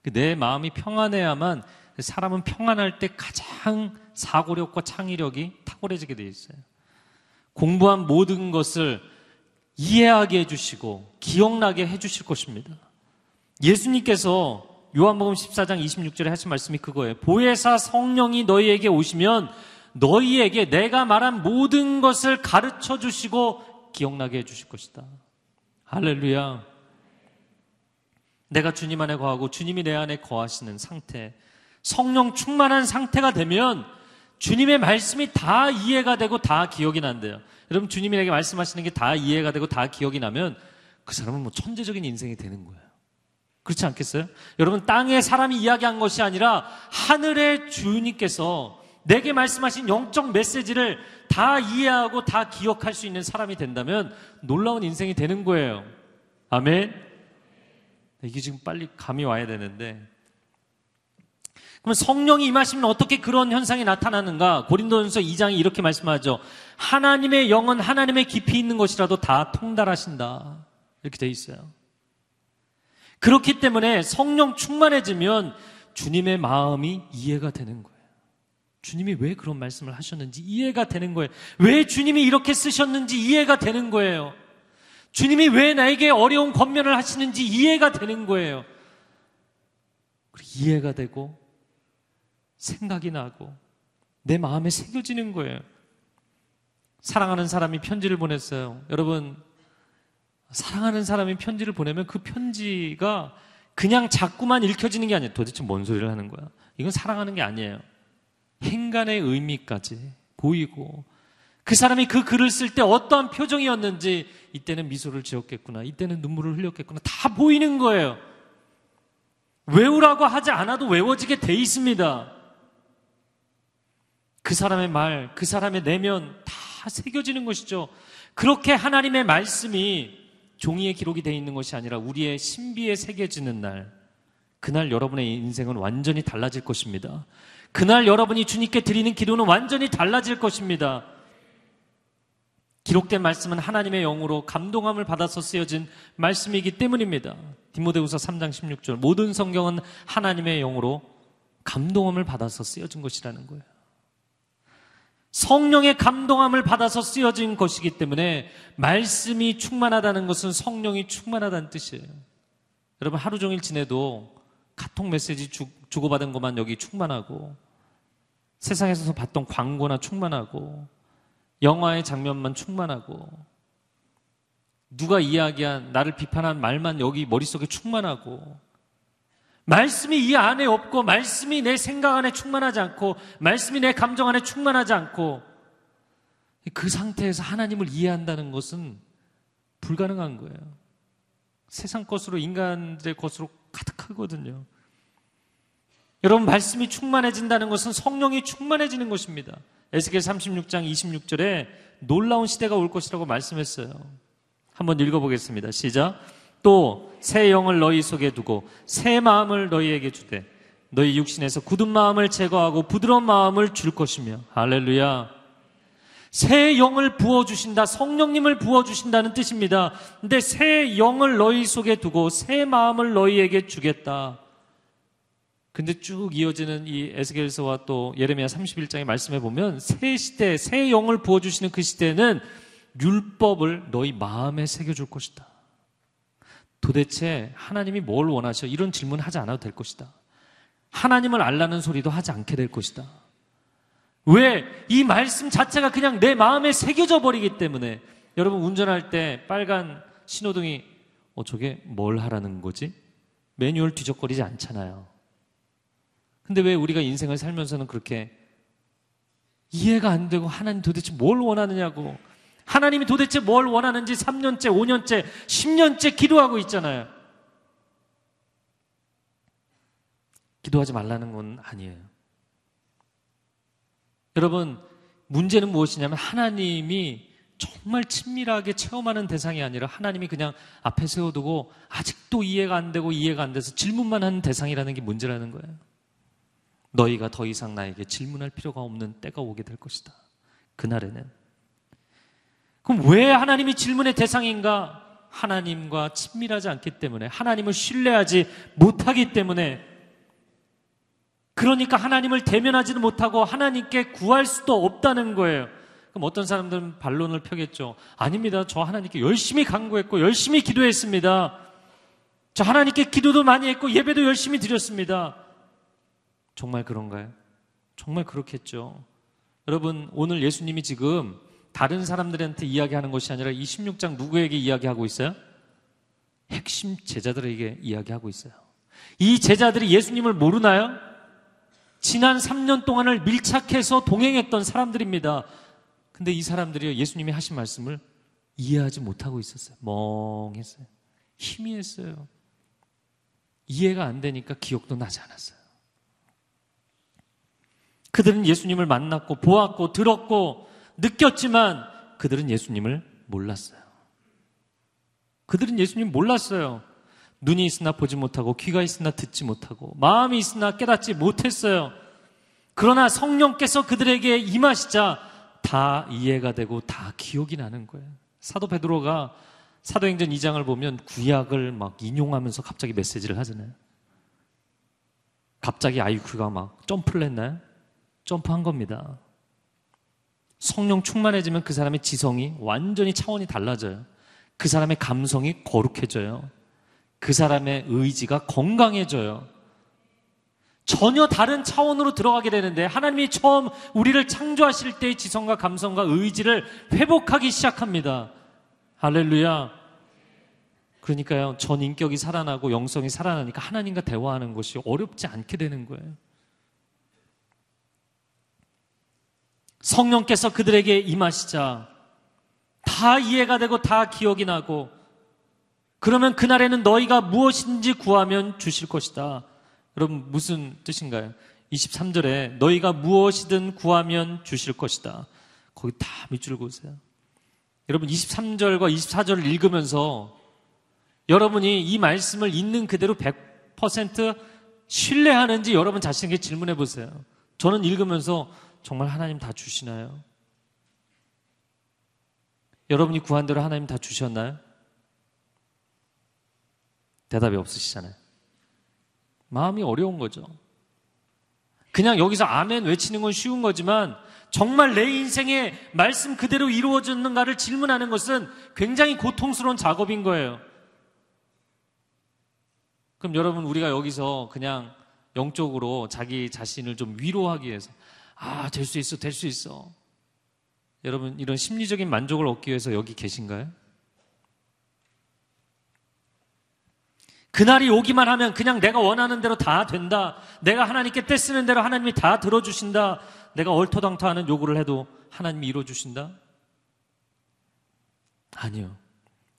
그내 마음이 평안해야만 사람은 평안할 때 가장 사고력과 창의력이 탁월해지게 돼 있어요. 공부한 모든 것을 이해하게 해주시고 기억나게 해주실 것입니다. 예수님께서 요한복음 14장 26절에 하신 말씀이 그거예요. 보혜사 성령이 너희에게 오시면 너희에게 내가 말한 모든 것을 가르쳐 주시고 기억나게 해주실 것이다. 할렐루야. 내가 주님 안에 거하고 주님이 내 안에 거하시는 상태, 성령 충만한 상태가 되면 주님의 말씀이 다 이해가 되고 다 기억이 난대요. 여러분 주님이 내게 말씀하시는 게 다 이해가 되고 다 기억이 나면 그 사람은 뭐 천재적인 인생이 되는 거예요. 그렇지 않겠어요? 여러분 땅에 사람이 이야기한 것이 아니라 하늘의 주님께서 내게 말씀하신 영적 메시지를 다 이해하고 다 기억할 수 있는 사람이 된다면 놀라운 인생이 되는 거예요. 아멘. 이게 지금 빨리 감이 와야 되는데. 그러면 성령이 임하시면 어떻게 그런 현상이 나타나는가? 고린도전서 2장이 이렇게 말씀하죠. 하나님의 영은 하나님의 깊이 있는 것이라도 다 통달하신다. 이렇게 돼 있어요. 그렇기 때문에 성령 충만해지면 주님의 마음이 이해가 되는 거예요. 주님이 왜 그런 말씀을 하셨는지 이해가 되는 거예요. 왜 주님이 이렇게 쓰셨는지 이해가 되는 거예요. 주님이 왜 나에게 어려운 권면을 하시는지 이해가 되는 거예요. 이해가 되고 생각이 나고 내 마음에 새겨지는 거예요. 사랑하는 사람이 편지를 보냈어요. 여러분, 사랑하는 사람이 편지를 보내면 그 편지가 그냥 자꾸만 읽혀지는 게 아니에요. 도대체 뭔 소리를 하는 거야? 이건 사랑하는 게 아니에요. 행간의 의미까지 보이고 그 사람이 그 글을 쓸 때 어떠한 표정이었는지 이때는 미소를 지었겠구나. 이때는 눈물을 흘렸겠구나. 다 보이는 거예요. 외우라고 하지 않아도 외워지게 돼 있습니다. 그 사람의 말, 그 사람의 내면 다 새겨지는 것이죠. 그렇게 하나님의 말씀이 종이에 기록이 되어 있는 것이 아니라 우리의 신비에 새겨지는 날, 그날 여러분의 인생은 완전히 달라질 것입니다. 그날 여러분이 주님께 드리는 기도는 완전히 달라질 것입니다. 기록된 말씀은 하나님의 영으로 감동함을 받아서 쓰여진 말씀이기 때문입니다. 디모데후서 3장 16절 모든 성경은 하나님의 영으로 감동함을 받아서 쓰여진 것이라는 거예요. 성령의 감동함을 받아서 쓰여진 것이기 때문에 말씀이 충만하다는 것은 성령이 충만하다는 뜻이에요. 여러분 하루 종일 지내도 카톡 메시지 주, 주고받은 것만 여기 충만하고 세상에서 봤던 광고나 충만하고 영화의 장면만 충만하고 누가 이야기한 나를 비판한 말만 여기 머릿속에 충만하고 말씀이 이 안에 없고 말씀이 내 생각 안에 충만하지 않고 말씀이 내 감정 안에 충만하지 않고 그 상태에서 하나님을 이해한다는 것은 불가능한 거예요. 세상 것으로 인간들의 것으로 가득하거든요. 여러분 말씀이 충만해진다는 것은 성령이 충만해지는 것입니다. 에스겔 36장 26절에 놀라운 시대가 올 것이라고 말씀했어요. 한번 읽어보겠습니다. 시작. 또 새 영을 너희 속에 두고 새 마음을 너희에게 주되 너희 육신에서 굳은 마음을 제거하고 부드러운 마음을 줄 것이며 할렐루야. 새 영을 부어 주신다. 성령님을 부어 주신다는 뜻입니다. 근데 새 영을 너희 속에 두고 새 마음을 너희에게 주겠다. 근데 쭉 이어지는 이 에스겔서와 또 예레미야 31장의 말씀에 보면 새 시대, 새 영을 부어 주시는 그 시대는 율법을 너희 마음에 새겨 줄 것이다. 도대체 하나님이 뭘 원하셔? 이런 질문 하지 않아도 될 것이다. 하나님을 알라는 소리도 하지 않게 될 것이다. 왜? 이 말씀 자체가 그냥 내 마음에 새겨져 버리기 때문에 여러분 운전할 때 빨간 신호등이 어 저게 뭘 하라는 거지? 매뉴얼 뒤적거리지 않잖아요. 근데 왜 우리가 인생을 살면서는 그렇게 이해가 안 되고 하나님 도대체 뭘 원하느냐고 하나님이 도대체 뭘 원하는지 3년째, 5년째, 10년째 기도하고 있잖아요. 기도하지 말라는 건 아니에요. 여러분, 문제는 무엇이냐면 하나님이 정말 친밀하게 체험하는 대상이 아니라 하나님이 그냥 앞에 세워두고 아직도 이해가 안 되고 이해가 안 돼서 질문만 하는 대상이라는 게 문제라는 거예요. 너희가 더 이상 나에게 질문할 필요가 없는 때가 오게 될 것이다. 그날에는. 그럼 왜 하나님이 질문의 대상인가? 하나님과 친밀하지 않기 때문에, 하나님을 신뢰하지 못하기 때문에, 그러니까 하나님을 대면하지도 못하고 하나님께 구할 수도 없다는 거예요. 그럼 어떤 사람들은 반론을 펴겠죠. 아닙니다. 저 하나님께 열심히 간구했고, 열심히 기도했습니다. 저 하나님께 기도도 많이 했고, 예배도 열심히 드렸습니다. 정말 그런가요? 정말 그렇겠죠. 여러분, 오늘 예수님이 지금 다른 사람들한테 이야기하는 것이 아니라 이 16장 누구에게 이야기하고 있어요? 핵심 제자들에게 이야기하고 있어요. 이 제자들이 예수님을 모르나요? 지난 3년 동안을 밀착해서 동행했던 사람들입니다. 근데 이 사람들이 예수님이 하신 말씀을 이해하지 못하고 있었어요. 멍했어요. 희미했어요. 이해가 안 되니까 기억도 나지 않았어요. 그들은 예수님을 만났고 보았고 들었고 느꼈지만 그들은 예수님을 몰랐어요. 그들은 예수님 몰랐어요. 눈이 있으나 보지 못하고 귀가 있으나 듣지 못하고 마음이 있으나 깨닫지 못했어요. 그러나 성령께서 그들에게 임하시자 다 이해가 되고 다 기억이 나는 거예요. 사도 베드로가 사도행전 2장을 보면 구약을 막 인용하면서 갑자기 메시지를 하잖아요. 갑자기 아이큐가 막 점프를 했나요? 점프한 겁니다. 성령 충만해지면 그 사람의 지성이 완전히 차원이 달라져요. 그 사람의 감성이 거룩해져요. 그 사람의 의지가 건강해져요. 전혀 다른 차원으로 들어가게 되는데 하나님이 처음 우리를 창조하실 때의 지성과 감성과 의지를 회복하기 시작합니다. 할렐루야. 그러니까요, 전 인격이 살아나고 영성이 살아나니까 하나님과 대화하는 것이 어렵지 않게 되는 거예요. 성령께서 그들에게 임하시자 다 이해가 되고 다 기억이 나고 그러면 그날에는 너희가 무엇인지 구하면 주실 것이다. 여러분 무슨 뜻인가요? 23절에 너희가 무엇이든 구하면 주실 것이다. 거기 다 밑줄 그으세요. 여러분 23절과 24절을 읽으면서 여러분이 이 말씀을 있는 그대로 100% 신뢰하는지 여러분 자신에게 질문해 보세요. 저는 읽으면서 정말 하나님 다 주시나요? 여러분이 구한 대로 하나님 다 주셨나요? 대답이 없으시잖아요. 마음이 어려운 거죠. 그냥 여기서 아멘 외치는 건 쉬운 거지만 정말 내 인생의 말씀 그대로 이루어졌는가를 질문하는 것은 굉장히 고통스러운 작업인 거예요. 그럼 여러분 우리가 여기서 그냥 영적으로 자기 자신을 좀 위로하기 위해서 아, 될 수 있어, 될 수 있어. 여러분 이런 심리적인 만족을 얻기 위해서 여기 계신가요? 그날이 오기만 하면 그냥 내가 원하는 대로 다 된다. 내가 하나님께 떼쓰는 대로 하나님이 다 들어주신다. 내가 얼토당토하는 요구를 해도 하나님이 이루어주신다? 아니요.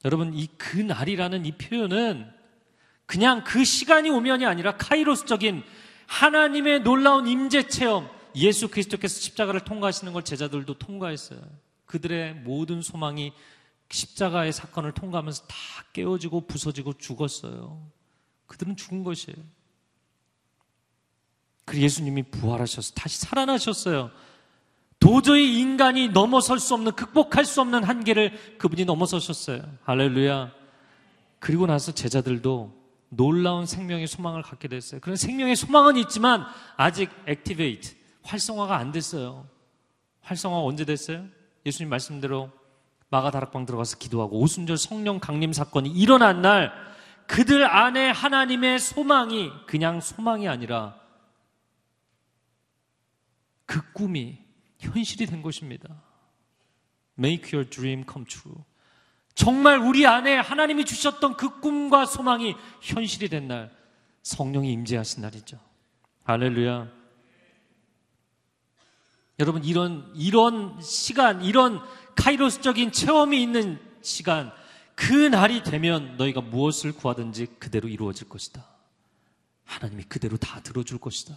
여러분, 이 그날이라는 이 표현은 그냥 그 시간이 오면이 아니라 카이로스적인 하나님의 놀라운 임재 체험, 예수 그리스도께서 십자가를 통과하시는 걸 제자들도 통과했어요. 그들의 모든 소망이 십자가의 사건을 통과하면서 다 깨어지고 부서지고 죽었어요. 그들은 죽은 것이에요. 그 예수님이 부활하셔서 다시 살아나셨어요. 도저히 인간이 넘어설 수 없는, 극복할 수 없는 한계를 그분이 넘어서셨어요. 할렐루야. 그리고 나서 제자들도 놀라운 생명의 소망을 갖게 됐어요. 그런 생명의 소망은 있지만 아직 액티베이트, 활성화가 안 됐어요. 활성화 언제 됐어요? 예수님 말씀대로 마가 다락방 들어가서 기도하고 오순절 성령 강림 사건이 일어난 날 그들 안에 하나님의 소망이 그냥 소망이 아니라 그 꿈이 현실이 된 것입니다. Make your dream come true. 정말 우리 안에 하나님이 주셨던 그 꿈과 소망이 현실이 된 날, 성령이 임재하신 날이죠. 할렐루야. 여러분, 이런, 이런 시간, 이런 카이로스적인 체험이 있는 시간, 그 날이 되면 너희가 무엇을 구하든지 그대로 이루어질 것이다. 하나님이 그대로 다 들어줄 것이다.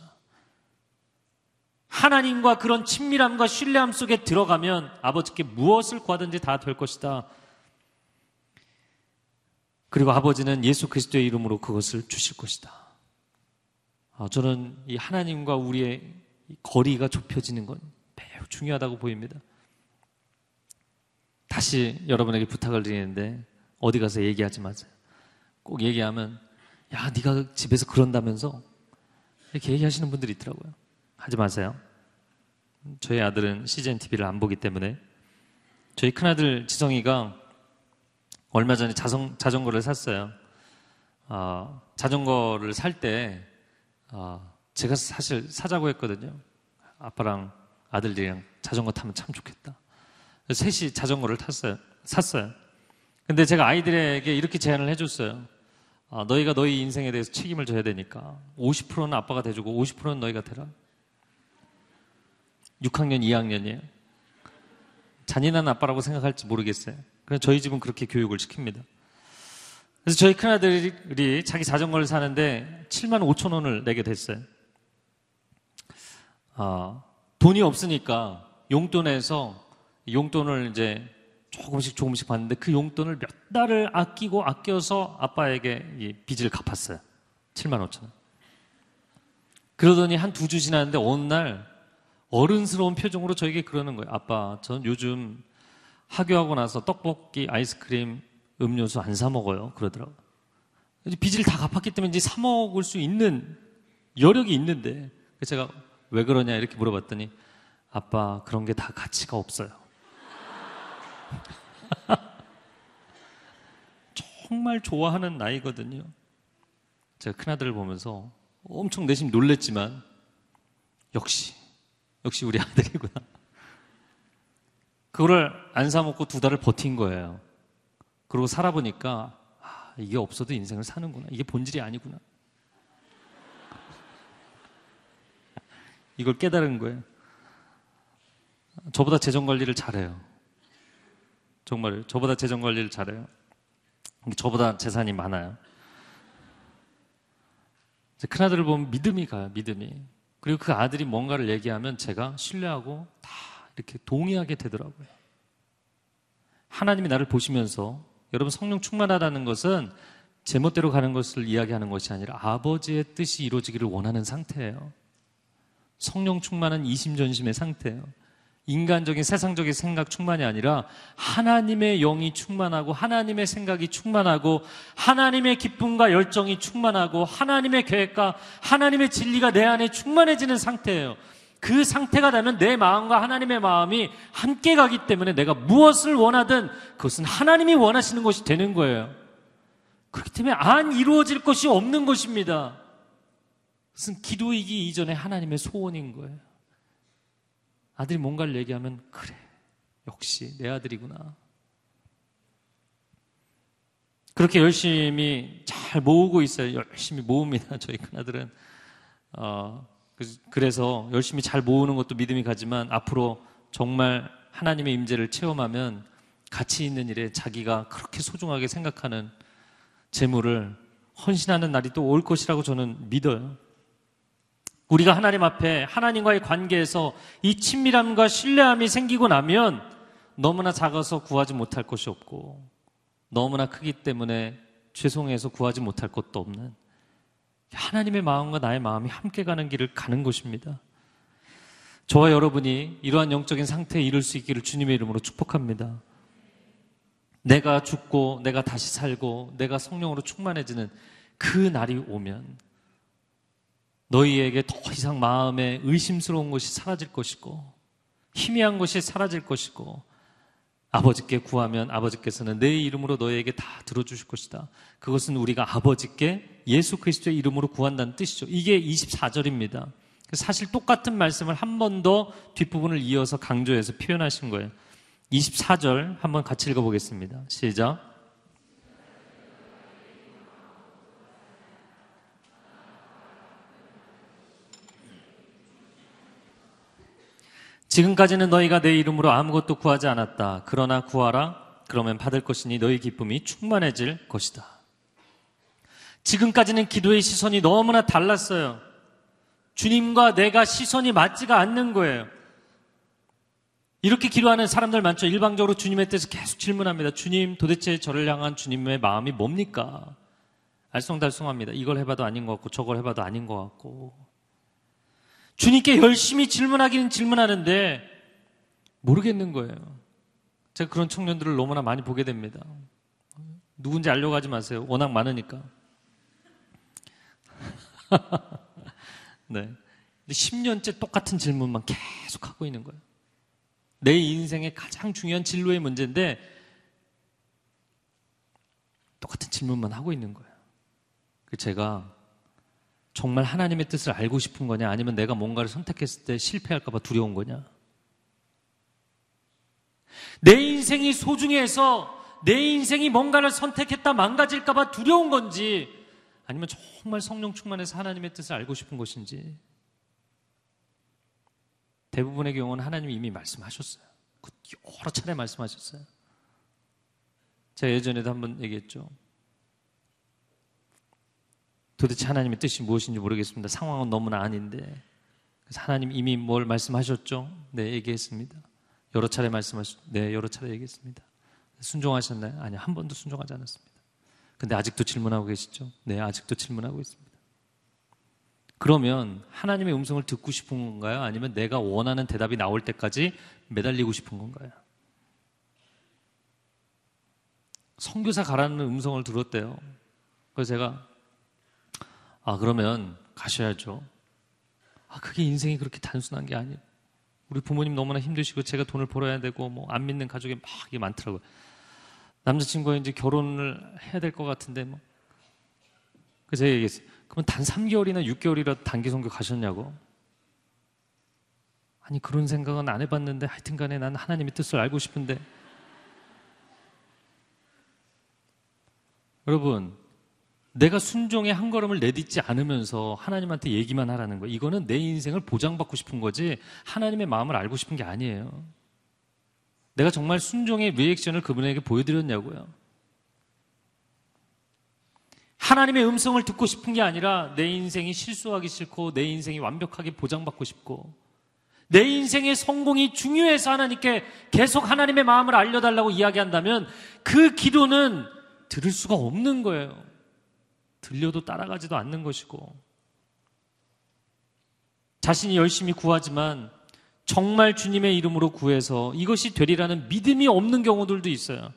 하나님과 그런 친밀함과 신뢰함 속에 들어가면 아버지께 무엇을 구하든지 다 될 것이다. 그리고 아버지는 예수 그리스도의 이름으로 그것을 주실 것이다. 아, 저는 이 하나님과 우리의 거리가 좁혀지는 건 매우 중요하다고 보입니다. 다시 여러분에게 부탁을 드리는데 어디 가서 얘기하지 마세요. 꼭 얘기하면 야 네가 집에서 그런다면서 이렇게 얘기하시는 분들이 있더라고요. 하지 마세요. 저희 아들은 CGN TV를 안 보기 때문에 저희 큰아들 지성이가 얼마 전에 자성, 자전거를 샀어요. 어, 자전거를 살때 어, 제가 사실 사자고 했거든요. 아빠랑 아들들이랑 자전거 타면 참 좋겠다. 셋이 자전거를 탔어요. 샀어요. 근데 제가 아이들에게 이렇게 제안을 해줬어요. 어, 너희가 너희 인생에 대해서 책임을 져야 되니까 50%는 아빠가 대주고 50%는 너희가 대라. 6학년, 2학년이에요. 잔인한 아빠라고 생각할지 모르겠어요. 그래서 저희 집은 그렇게 교육을 시킵니다. 그래서 저희 큰아들이 자기 자전거를 사는데 7만 5천 원을 내게 됐어요. 아, 돈이 없으니까 용돈에서 용돈을 이제 조금씩 조금씩 받는데 그 용돈을 몇 달을 아끼고 아껴서 아빠에게 빚을 갚았어요. 7만 5천 원. 그러더니 한 두 주 지났는데 어느 날 어른스러운 표정으로 저에게 그러는 거예요. 아빠, 전 요즘 하교하고 나서 떡볶이, 아이스크림, 음료수 안 사 먹어요. 그러더라고요. 빚을 다 갚았기 때문에 이제 사 먹을 수 있는 여력이 있는데 제가 왜 그러냐 이렇게 물어봤더니 아빠 그런 게 다 가치가 없어요. 정말 좋아하는 나이거든요. 제가 큰아들을 보면서 엄청 내심 놀랬지만 역시 역시 우리 아들이구나. 그거를 안 사먹고 두 달을 버틴 거예요. 그리고 살아보니까 아, 이게 없어도 인생을 사는구나. 이게 본질이 아니구나. 이걸 깨달은 거예요. 저보다 재정 관리를 잘해요. 정말 저보다 재정 관리를 잘해요. 저보다 재산이 많아요. 큰아들을 보면 믿음이 가요, 믿음이. 그리고 그 아들이 뭔가를 얘기하면 제가 신뢰하고 다 이렇게 동의하게 되더라고요. 하나님이 나를 보시면서 여러분 성령 충만하다는 것은 제멋대로 가는 것을 이야기하는 것이 아니라 아버지의 뜻이 이루어지기를 원하는 상태예요. 성령 충만한 이심전심의 상태예요. 인간적인 세상적인 생각 충만이 아니라 하나님의 영이 충만하고 하나님의 생각이 충만하고 하나님의 기쁨과 열정이 충만하고 하나님의 계획과 하나님의 진리가 내 안에 충만해지는 상태예요. 그 상태가 되면 내 마음과 하나님의 마음이 함께 가기 때문에 내가 무엇을 원하든 그것은 하나님이 원하시는 것이 되는 거예요. 그렇기 때문에 안 이루어질 것이 없는 것입니다. 그것은 기도이기 이전에 하나님의 소원인 거예요. 아들이 뭔가를 얘기하면 그래 역시 내 아들이구나. 그렇게 열심히 잘 모으고 있어요. 열심히 모읍니다. 저희 큰아들은 어, 그래서 열심히 잘 모으는 것도 믿음이 가지만 앞으로 정말 하나님의 임재를 체험하면 가치 있는 일에 자기가 그렇게 소중하게 생각하는 재물을 헌신하는 날이 또 올 것이라고 저는 믿어요. 우리가 하나님 앞에 하나님과의 관계에서 이 친밀함과 신뢰함이 생기고 나면 너무나 작아서 구하지 못할 것이 없고 너무나 크기 때문에 죄송해서 구하지 못할 것도 없는 하나님의 마음과 나의 마음이 함께 가는 길을 가는 것입니다. 저와 여러분이 이러한 영적인 상태에 이룰 수 있기를 주님의 이름으로 축복합니다. 내가 죽고 내가 다시 살고 내가 성령으로 충만해지는 그 날이 오면 너희에게 더 이상 마음에 의심스러운 것이 사라질 것이고 희미한 것이 사라질 것이고 아버지께 구하면 아버지께서는 내 이름으로 너희에게 다 들어주실 것이다. 그것은 우리가 아버지께 예수 그리스도의 이름으로 구한다는 뜻이죠. 이게 24절입니다. 사실 똑같은 말씀을 한 번 더 뒷부분을 이어서 강조해서 표현하신 거예요. 24절 한번 같이 읽어보겠습니다. 시작. 지금까지는 너희가 내 이름으로 아무것도 구하지 않았다. 그러나 구하라. 그러면 받을 것이니 너희 기쁨이 충만해질 것이다. 지금까지는 기도의 시선이 너무나 달랐어요. 주님과 내가 시선이 맞지가 않는 거예요. 이렇게 기도하는 사람들 많죠. 일방적으로 주님의 뜻을 계속 질문합니다. 주님, 도대체 저를 향한 주님의 마음이 뭡니까? 알쏭달쏭합니다. 이걸 해봐도 아닌 것 같고, 저걸 해봐도 아닌 것 같고. 주님께 열심히 질문하기는 질문하는데 모르겠는 거예요. 제가 그런 청년들을 너무나 많이 보게 됩니다. 누군지 알려고 하지 마세요. 워낙 많으니까. 네. 근데 10년째 똑같은 질문만 계속 하고 있는 거예요. 내 인생의 가장 중요한 진로의 문제인데 똑같은 질문만 하고 있는 거예요. 제가 정말 하나님의 뜻을 알고 싶은 거냐 아니면 내가 뭔가를 선택했을 때 실패할까봐 두려운 거냐? 내 인생이 소중해서 내 인생이 뭔가를 선택했다 망가질까봐 두려운 건지 아니면 정말 성령 충만해서 하나님의 뜻을 알고 싶은 것인지 대부분의 경우는 하나님이 이미 말씀하셨어요. 그 여러 차례 말씀하셨어요. 제가 예전에도 한번 얘기했죠. 도대체 하나님의 뜻이 무엇인지 모르겠습니다. 상황은 너무나 아닌데. 그래서 하나님 이미 뭘 말씀하셨죠? 네, 얘기했습니다. 여러 차례 말씀하셨, 네, 여러 차례 얘기했습니다. 순종하셨나요? 아니요, 한 번도 순종하지 않았습니다. 근데 아직도 질문하고 계시죠? 네, 아직도 질문하고 있습니다. 그러면 하나님의 음성을 듣고 싶은 건가요? 아니면 내가 원하는 대답이 나올 때까지 매달리고 싶은 건가요? 성교사 가라는 음성을 들었대요. 그래서 제가 아, 그러면 가셔야죠. 아, 그게 인생이 그렇게 단순한 게 아니에요. 우리 부모님 너무나 힘드시고 제가 돈을 벌어야 되고 뭐 안 믿는 가족이 막 이게 많더라고요. 남자친구가 이제 결혼을 해야 될 것 같은데 뭐. 그래서 제가 얘기했어요. 그러면 단 3개월이나 6개월이라도 단기 선교 가셨냐고. 아니 그런 생각은 안 해봤는데 하여튼 간에 난 하나님의 뜻을 알고 싶은데 여러분, 내가 순종의 한 걸음을 내딛지 않으면서 하나님한테 얘기만 하라는 거. 이거는 내 인생을 보장받고 싶은 거지 하나님의 마음을 알고 싶은 게 아니에요. 내가 정말 순종의 리액션을 그분에게 보여드렸냐고요. 하나님의 음성을 듣고 싶은 게 아니라 내 인생이 실수하기 싫고 내 인생이 완벽하게 보장받고 싶고 내 인생의 성공이 중요해서 하나님께 계속 하나님의 마음을 알려달라고 이야기한다면 그 기도는 들을 수가 없는 거예요. 들려도 따라가지도 않는 것이고 자신이 열심히 구하지만 정말 주님의 이름으로 구해서 이것이 되리라는 믿음이 없는 경우들도 있어요.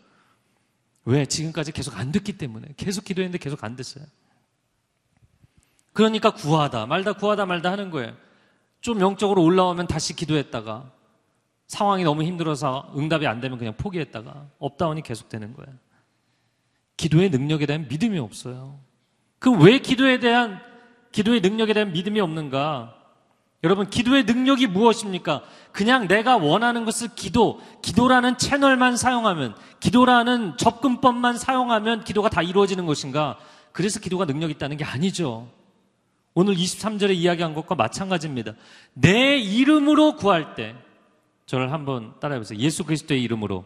왜? 지금까지 계속 안 됐기 때문에. 계속 기도했는데 계속 안 됐어요. 그러니까 구하다, 말다, 구하다, 말다 하는 거예요. 좀 영적으로 올라오면 다시 기도했다가 상황이 너무 힘들어서 응답이 안 되면 그냥 포기했다가 up down이 계속되는 거예요. 기도의 능력에 대한 믿음이 없어요. 그럼 왜 기도에 대한 기도의 능력에 대한 믿음이 없는가? 여러분, 기도의 능력이 무엇입니까? 그냥 내가 원하는 것을 기도, 기도라는 채널만 사용하면, 기도라는 접근법만 사용하면 기도가 다 이루어지는 것인가? 그래서 기도가 능력 있다는 게 아니죠. 오늘 23절에 이야기한 것과 마찬가지입니다. 내 이름으로 구할 때, 저를 한번 따라해보세요. 예수 그리스도의 이름으로.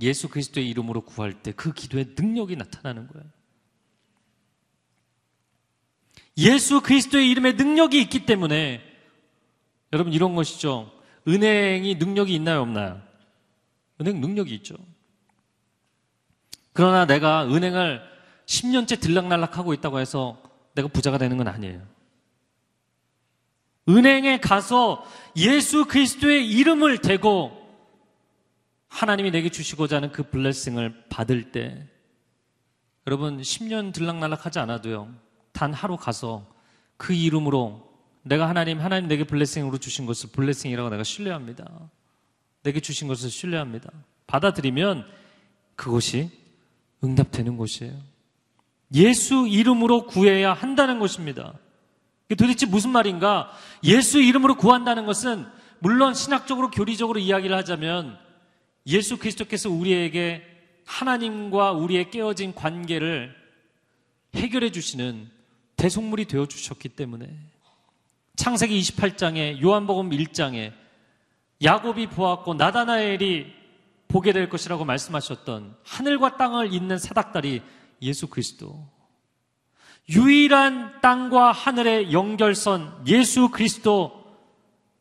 예수 그리스도의 이름으로 구할 때 그 기도의 능력이 나타나는 거예요. 예수 그리스도의 이름에 능력이 있기 때문에 여러분 이런 것이죠. 은행이 능력이 있나요, 없나요? 은행 능력이 있죠. 그러나 내가 은행을 10년째 들락날락하고 있다고 해서 내가 부자가 되는 건 아니에요. 은행에 가서 예수 그리스도의 이름을 대고 하나님이 내게 주시고자 하는 그 블레싱을 받을 때 여러분 10년 들락날락 하지 않아도요. 단 하루 가서 그 이름으로 내가 하나님, 하나님 내게 블레싱으로 주신 것을 블레싱이라고 내가 신뢰합니다. 내게 주신 것을 신뢰합니다. 받아들이면 그것이 응답되는 것이에요. 예수 이름으로 구해야 한다는 것입니다. 도대체 무슨 말인가? 예수 이름으로 구한다는 것은 물론 신학적으로 교리적으로 이야기를 하자면 예수 그리스도께서 우리에게 하나님과 우리의 깨어진 관계를 해결해 주시는 대속물이 되어 주셨기 때문에. 창세기 28장에 요한복음 1장에 야곱이 보았고 나다나엘이 보게 될 것이라고 말씀하셨던 하늘과 땅을 잇는 사닥다리 예수 그리스도. 유일한 땅과 하늘의 연결선 예수 그리스도.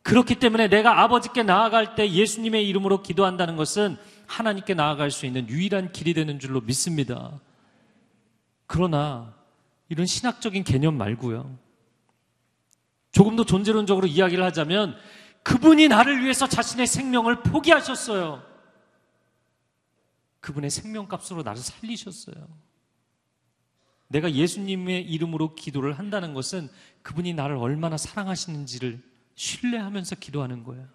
그렇기 때문에 내가 아버지께 나아갈 때 예수님의 이름으로 기도한다는 것은 하나님께 나아갈 수 있는 유일한 길이 되는 줄로 믿습니다. 그러나 이런 신학적인 개념 말고요. 조금 더 존재론적으로 이야기를 하자면 그분이 나를 위해서 자신의 생명을 포기하셨어요. 그분의 생명값으로 나를 살리셨어요. 내가 예수님의 이름으로 기도를 한다는 것은 그분이 나를 얼마나 사랑하시는지를 신뢰하면서 기도하는 거예요.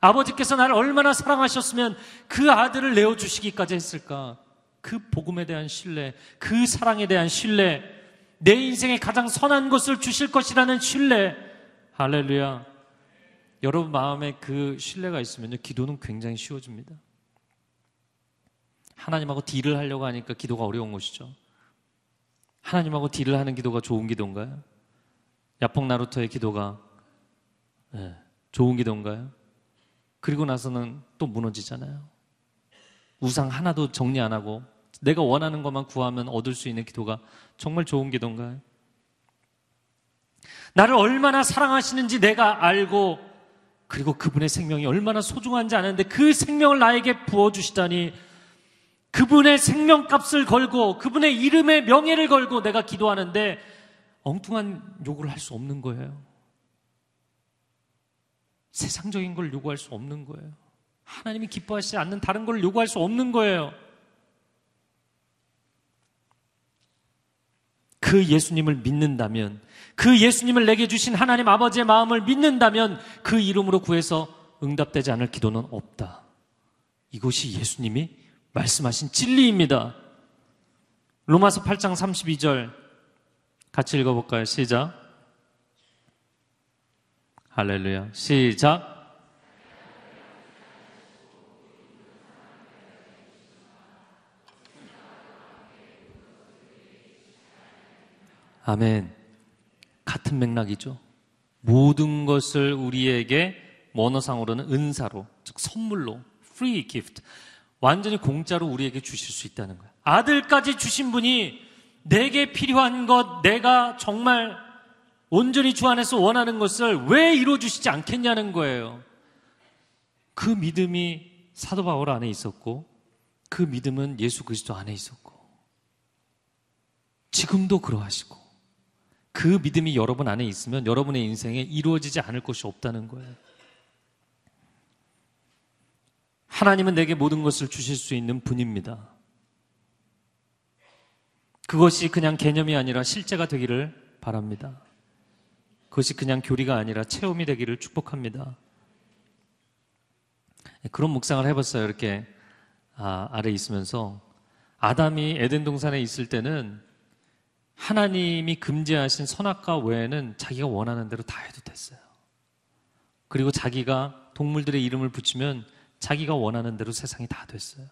아버지께서 나를 얼마나 사랑하셨으면 그 아들을 내어주시기까지 했을까? 그 복음에 대한 신뢰, 그 사랑에 대한 신뢰, 내 인생에 가장 선한 것을 주실 것이라는 신뢰. 할렐루야. 여러분 마음에 그 신뢰가 있으면요, 기도는 굉장히 쉬워집니다. 하나님하고 딜을 하려고 하니까 기도가 어려운 것이죠. 하나님하고 딜을 하는 기도가 좋은 기도인가요? 야폭 나루터의 기도가 네, 좋은 기도인가요? 그리고 나서는 또 무너지잖아요. 우상 하나도 정리 안 하고 내가 원하는 것만 구하면 얻을 수 있는 기도가 정말 좋은 기도인가요? 나를 얼마나 사랑하시는지 내가 알고 그리고 그분의 생명이 얼마나 소중한지 아는데 그 생명을 나에게 부어주시다니 그분의 생명값을 걸고 그분의 이름의 명예를 걸고 내가 기도하는데 엉뚱한 요구를 할 수 없는 거예요. 세상적인 걸 요구할 수 없는 거예요. 하나님이 기뻐하시지 않는 다른 걸 요구할 수 없는 거예요. 그 예수님을 믿는다면, 그 예수님을 내게 주신 하나님 아버지의 마음을 믿는다면 그 이름으로 구해서 응답되지 않을 기도는 없다. 이것이 예수님이 말씀하신 진리입니다. 로마서 8장 32절 같이 읽어볼까요? 시작. 할렐루야. 시작. 아멘. 같은 맥락이죠. 모든 것을 우리에게 원어상으로는 은사로, 즉 선물로, free gift. 완전히 공짜로 우리에게 주실 수 있다는 거예요. 아들까지 주신 분이 내게 필요한 것, 내가 정말 온전히 주 안에서 원하는 것을 왜 이루어주시지 않겠냐는 거예요. 그 믿음이 사도 바울 안에 있었고, 그 믿음은 예수 그리스도 안에 있었고, 지금도 그러하시고, 그 믿음이 여러분 안에 있으면 여러분의 인생에 이루어지지 않을 것이 없다는 거예요. 하나님은 내게 모든 것을 주실 수 있는 분입니다. 그것이 그냥 개념이 아니라 실제가 되기를 바랍니다. 그것이 그냥 교리가 아니라 체험이 되기를 축복합니다. 그런 묵상을 해봤어요. 이렇게 아, 아래 있으면서 아담이 에덴 동산에 있을 때는 하나님이 금지하신 선악과 외에는 자기가 원하는 대로 다 해도 됐어요. 그리고 자기가 동물들의 이름을 붙이면 자기가 원하는 대로 세상이 다 됐어요.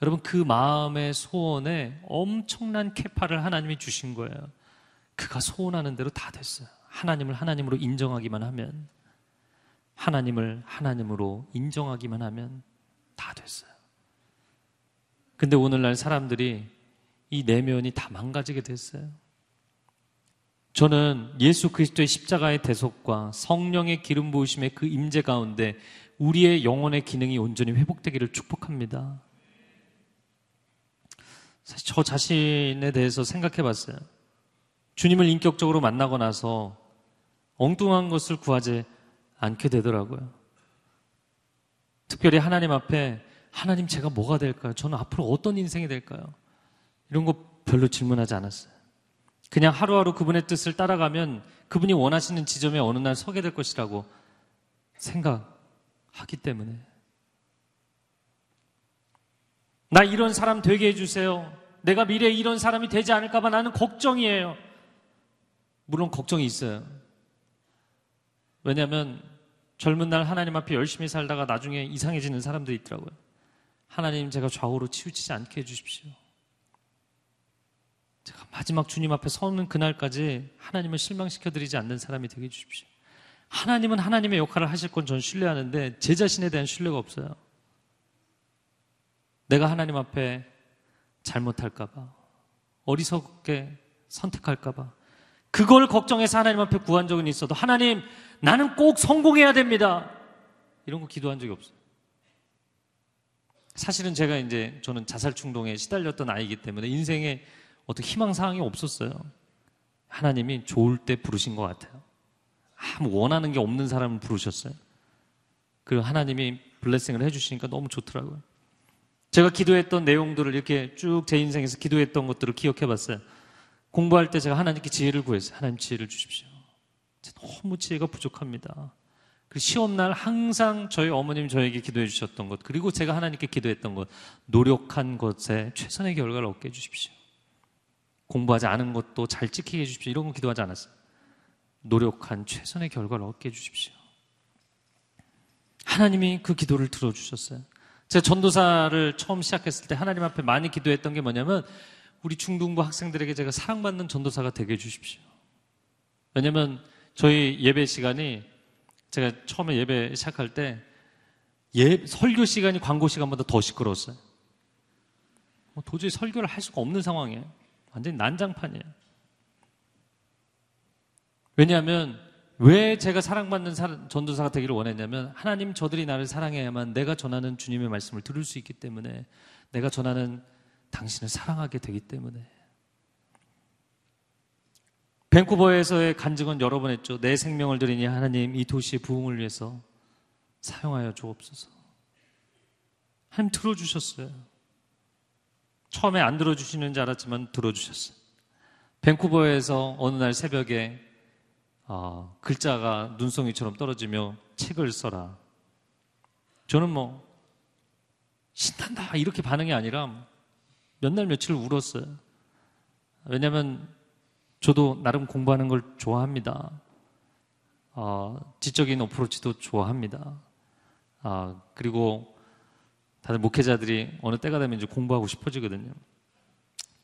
여러분 그 마음의 소원에 엄청난 캐파를 하나님이 주신 거예요. 그가 소원하는 대로 다 됐어요. 하나님을 하나님으로 인정하기만 하면 하나님을 하나님으로 인정하기만 하면 다 됐어요. 근데 오늘날 사람들이 이 내면이 다 망가지게 됐어요. 저는 예수 그리스도의 십자가의 대속과 성령의 기름 부으심의 그 임재 가운데 우리의 영혼의 기능이 온전히 회복되기를 축복합니다. 사실 저 자신에 대해서 생각해 봤어요. 주님을 인격적으로 만나고 나서 엉뚱한 것을 구하지 않게 되더라고요. 특별히 하나님 앞에 하나님 제가 뭐가 될까요? 저는 앞으로 어떤 인생이 될까요? 이런 거 별로 질문하지 않았어요. 그냥 하루하루 그분의 뜻을 따라가면 그분이 원하시는 지점에 어느 날 서게 될 것이라고 생각하기 때문에 나 이런 사람 되게 해주세요. 내가 미래에 이런 사람이 되지 않을까봐 나는 걱정이에요. 물론 걱정이 있어요. 왜냐하면 젊은 날 하나님 앞에 열심히 살다가 나중에 이상해지는 사람들이 있더라고요. 하나님 제가 좌우로 치우치지 않게 해주십시오. 제가 마지막 주님 앞에 서는 그날까지 하나님을 실망시켜드리지 않는 사람이 되게 해주십시오. 하나님은 하나님의 역할을 하실 건 전 신뢰하는데 제 자신에 대한 신뢰가 없어요. 내가 하나님 앞에 잘못할까봐, 어리석게 선택할까봐, 그걸 걱정해서 하나님 앞에 구한 적은 있어도 하나님, 나는 꼭 성공해야 됩니다. 이런 거 기도한 적이 없어요. 사실은 제가 이제 저는 자살 충동에 시달렸던 아이기 때문에 인생에 어떤 희망 사항이 없었어요. 하나님이 좋을 때 부르신 것 같아요. 아무 원하는 게 없는 사람을 부르셨어요. 그리고 하나님이 블레싱을 해주시니까 너무 좋더라고요. 제가 기도했던 내용들을 이렇게 쭉 제 인생에서 기도했던 것들을 기억해 봤어요. 공부할 때 제가 하나님께 지혜를 구했어요. 하나님 지혜를 주십시오. 너무 지혜가 부족합니다. 그 시험날 항상 저희 어머님 저에게 기도해 주셨던 것, 그리고 제가 하나님께 기도했던 것, 노력한 것에 최선의 결과를 얻게 해주십시오. 공부하지 않은 것도 잘 지키게 해주십시오. 이런 거 기도하지 않았어요. 노력한 최선의 결과를 얻게 해주십시오. 하나님이 그 기도를 들어주셨어요. 제가 전도사를 처음 시작했을 때 하나님 앞에 많이 기도했던 게 뭐냐면 우리 중등부 학생들에게 제가 사랑받는 전도사가 되게 해주십시오. 왜냐면 저희 예배 시간이 제가 처음에 예배 시작할 때 예, 설교 시간이 광고 시간보다 더 시끄러웠어요. 뭐 도저히 설교를 할 수가 없는 상황이에요. 완전히 난장판이에요. 왜냐하면 왜 제가 사랑받는 전도사가 되기를 원했냐면 하나님 저들이 나를 사랑해야만 내가 전하는 주님의 말씀을 들을 수 있기 때문에 내가 전하는 당신을 사랑하게 되기 때문에 밴쿠버에서의 간증은 여러 번 했죠. 내 생명을 드리니 하나님 이 도시의 부흥을 위해서 사용하여 주옵소서. 하나님 들어주셨어요. 처음에 안 들어주시는 줄 알았지만 들어주셨어요. 밴쿠버에서 어느 날 새벽에 어, 글자가 눈송이처럼 떨어지며 책을 써라. 저는 뭐 신난다 이렇게 반응이 아니라 몇 날 며칠 울었어요. 왜냐하면 저도 나름 공부하는 걸 좋아합니다. 어, 지적인 어프로치도 좋아합니다. 어, 그리고 다들 목회자들이 어느 때가 되면 이제 공부하고 싶어지거든요.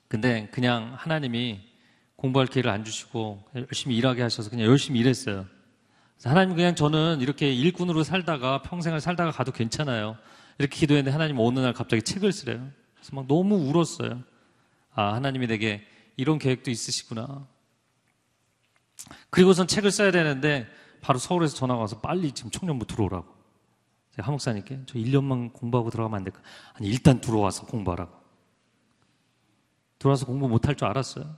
근데 그냥 하나님이 공부할 기회를 안 주시고 열심히 일하게 하셔서 그냥 열심히 일했어요. 그래서 하나님 그냥 저는 이렇게 일꾼으로 살다가 평생을 살다가 가도 괜찮아요. 이렇게 기도했는데 하나님 어느 날 갑자기 책을 쓰래요. 그래서 막 너무 울었어요. 아, 하나님이 내게 이런 계획도 있으시구나. 그리고선 책을 써야 되는데 바로 서울에서 전화가 와서 빨리 지금 청년부 들어오라고. 제가 하목사님께 저 1년만 공부하고 들어가면 안 될까? 아니, 일단 들어와서 공부하라고. 들어와서 공부 못할 줄 알았어요.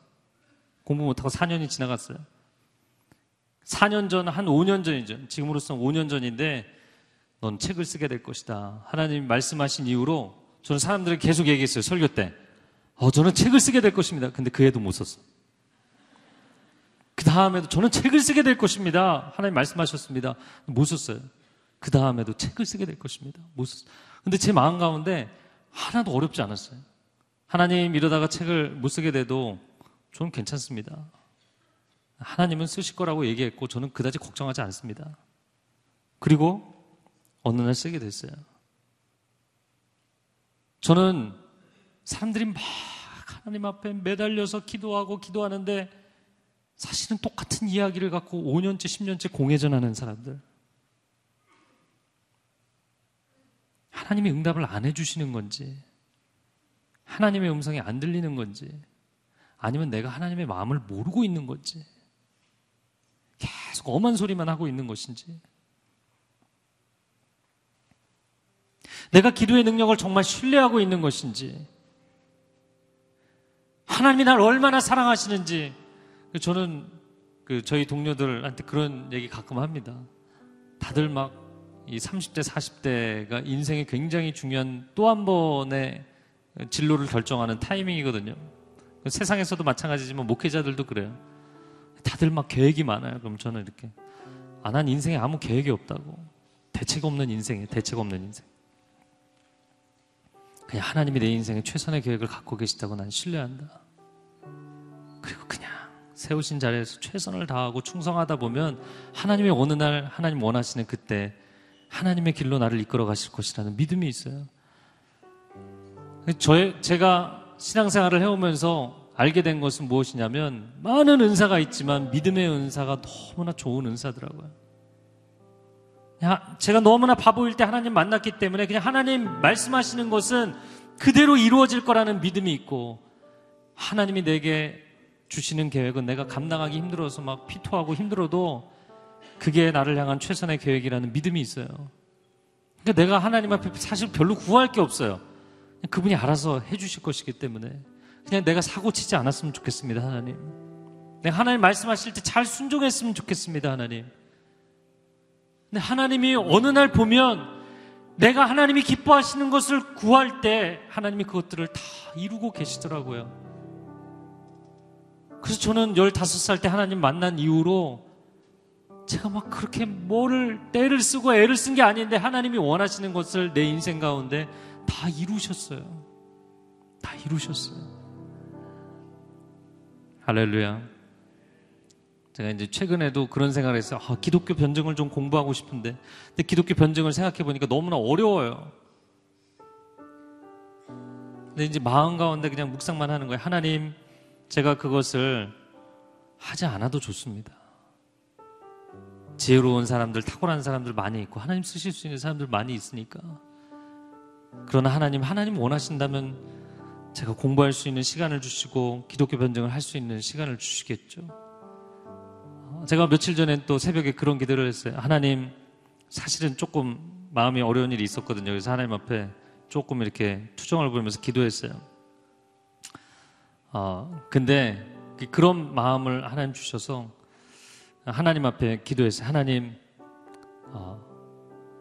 공부 못하고 4년이 지나갔어요. 4년 전, 한 5년 전이죠. 지금으로서는 5년 전인데, 넌 책을 쓰게 될 것이다. 하나님 말씀하신 이후로 저는 사람들에게 계속 얘기했어요. 설교 때. 어, 저는 책을 쓰게 될 것입니다. 근데 그 애도 못 썼어. 그 다음에도 저는 책을 쓰게 될 것입니다. 하나님 말씀하셨습니다. 못 썼어요. 그 다음에도 책을 쓰게 될 것입니다. 근데 제 마음 가운데 하나도 어렵지 않았어요. 하나님 이러다가 책을 못 쓰게 돼도 저는 괜찮습니다. 하나님은 쓰실 거라고 얘기했고 저는 그다지 걱정하지 않습니다. 그리고 어느 날 쓰게 됐어요. 저는 사람들이 막 하나님 앞에 매달려서 기도하고 기도하는데 사실은 똑같은 이야기를 갖고 5년째, 10년째 공회전하는 사람들. 하나님이 응답을 안 해주시는 건지, 하나님의 음성이 안 들리는 건지, 아니면 내가 하나님의 마음을 모르고 있는 건지, 계속 엄한 소리만 하고 있는 것인지, 내가 기도의 능력을 정말 신뢰하고 있는 것인지, 하나님이 날 얼마나 사랑하시는지, 저는 그 저희 동료들한테 그런 얘기 가끔 합니다. 다들 막 이 30대, 40대가 인생의 굉장히 중요한 또 한 번의 진로를 결정하는 타이밍이거든요. 세상에서도 마찬가지지만 목회자들도 그래요. 다들 막 계획이 많아요. 그럼 저는 이렇게 아, 난 인생에 아무 계획이 없다고. 대책 없는 인생이에요. 대책 없는 인생. 그냥 하나님이 내 인생에 최선의 계획을 갖고 계시다고 난 신뢰한다. 그리고 그냥 세우신 자리에서 최선을 다하고 충성하다 보면 하나님의 어느 날 하나님 원하시는 그때 하나님의 길로 나를 이끌어 가실 것이라는 믿음이 있어요. 저의, 제가 신앙생활을 해오면서 알게 된 것은 무엇이냐면 많은 은사가 있지만 믿음의 은사가 너무나 좋은 은사더라고요. 제가 너무나 바보일 때 하나님 만났기 때문에 그냥 하나님 말씀하시는 것은 그대로 이루어질 거라는 믿음이 있고 하나님이 내게 주시는 계획은 내가 감당하기 힘들어서 막 피토하고 힘들어도 그게 나를 향한 최선의 계획이라는 믿음이 있어요. 그러니까 내가 하나님 앞에 사실 별로 구할 게 없어요. 그분이 알아서 해주실 것이기 때문에 그냥 내가 사고 치지 않았으면 좋겠습니다, 하나님. 내가 하나님 말씀하실 때 잘 순종했으면 좋겠습니다, 하나님. 근데 하나님이 어느 날 보면 내가 하나님이 기뻐하시는 것을 구할 때 하나님이 그것들을 다 이루고 계시더라고요. 그래서 저는 15살 때 하나님 만난 이후로 제가 막 그렇게 뭐를 때를 쓰고 애를 쓴 게 아닌데 하나님이 원하시는 것을 내 인생 가운데 다 이루셨어요. 다 이루셨어요. 할렐루야. 제가 이제 최근에도 그런 생각을 했어요. 아, 기독교 변증을 좀 공부하고 싶은데. 근데 기독교 변증을 생각해 보니까 너무나 어려워요. 근데 이제 마음 가운데 그냥 묵상만 하는 거예요. 하나님, 제가 그것을 하지 않아도 좋습니다. 지혜로운 사람들, 탁월한 사람들 많이 있고 하나님 쓰실 수 있는 사람들 많이 있으니까. 그러나 하나님, 하나님 원하신다면 제가 공부할 수 있는 시간을 주시고 기독교 변증을 할 수 있는 시간을 주시겠죠. 제가 며칠 전에 또 새벽에 그런 기도를 했어요. 하나님, 사실은 조금 마음이 어려운 일이 있었거든요. 그래서 하나님 앞에 조금 이렇게 투정을 부리면서 기도했어요. 어, 근데 그런 마음을 하나님 주셔서 하나님 앞에 기도했어요. 하나님, 어,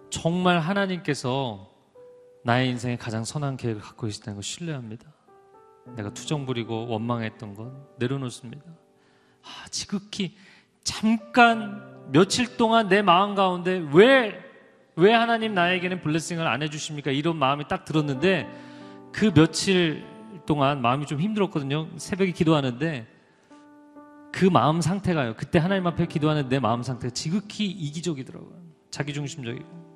정말 하나님께서 나의 인생에 가장 선한 계획을 갖고 계시다는 걸 신뢰합니다. 내가 투정 부리고 원망했던 건 내려놓습니다. 아, 지극히 잠깐 며칠 동안 내 마음 가운데 왜, 왜 하나님 나에게는 블레싱을 안 해주십니까? 이런 마음이 딱 들었는데 그 며칠 동안 마음이 좀 힘들었거든요. 새벽에 기도하는데 그 마음 상태가요. 그때 하나님 앞에 기도하는 내 마음 상태가 지극히 이기적이더라고요. 자기중심적이고.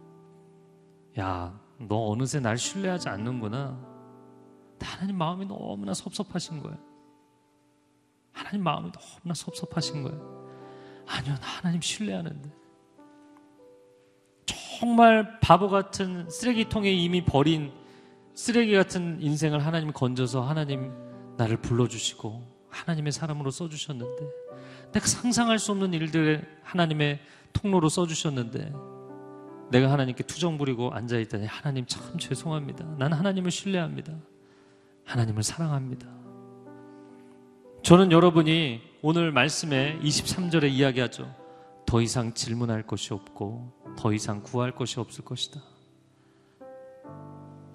야, 너 어느새 날 신뢰하지 않는구나. 하나님 마음이 너무나 섭섭하신 거예요. 하나님 마음이 너무나 섭섭하신 거예요. 아니요, 나 하나님 신뢰하는데. 정말 바보 같은 쓰레기통에 이미 버린 쓰레기 같은 인생을 하나님 건져서 하나님 나를 불러주시고 하나님의 사람으로 써주셨는데 내가 상상할 수 없는 일들 하나님의 통로로 써주셨는데 내가 하나님께 투정 부리고 앉아있다니 하나님 참 죄송합니다. 나는 하나님을 신뢰합니다. 하나님을 사랑합니다. 저는 여러분이 오늘 말씀에 23절에 이야기하죠. 더 이상 질문할 것이 없고 더 이상 구할 것이 없을 것이다.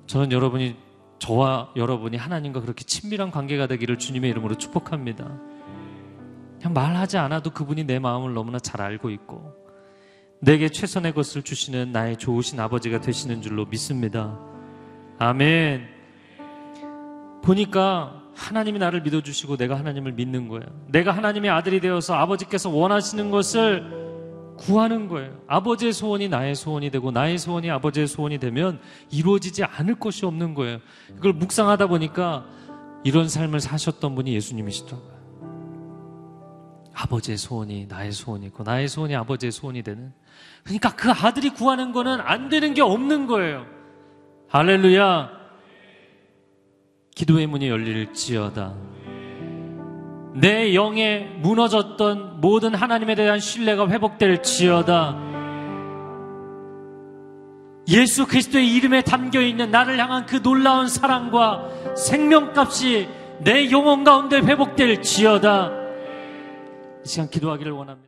저는 여러분이 저와 여러분이 하나님과 그렇게 친밀한 관계가 되기를 주님의 이름으로 축복합니다. 그냥 말하지 않아도 그분이 내 마음을 너무나 잘 알고 있고 내게 최선의 것을 주시는 나의 좋으신 아버지가 되시는 줄로 믿습니다. 아멘. 보니까 하나님이 나를 믿어주시고 내가 하나님을 믿는 거예요. 내가 하나님의 아들이 되어서 아버지께서 원하시는 것을 구하는 거예요. 아버지의 소원이 나의 소원이 되고 나의 소원이 아버지의 소원이 되면 이루어지지 않을 것이 없는 거예요. 이걸 묵상하다 보니까 이런 삶을 사셨던 분이 예수님이시더라고요. 아버지의 소원이 나의 소원이고 나의 소원이 아버지의 소원이 되는. 그러니까 그 아들이 구하는 거는 안 되는 게 없는 거예요. 할렐루야. 기도의 문이 열릴지어다. 내 영에 무너졌던 모든 하나님에 대한 신뢰가 회복될지어다. 예수 그리스도의 이름에 담겨 있는 나를 향한 그 놀라운 사랑과 생명값이 내 영혼 가운데 회복될지어다. 이 시간 기도하기를 원합니다.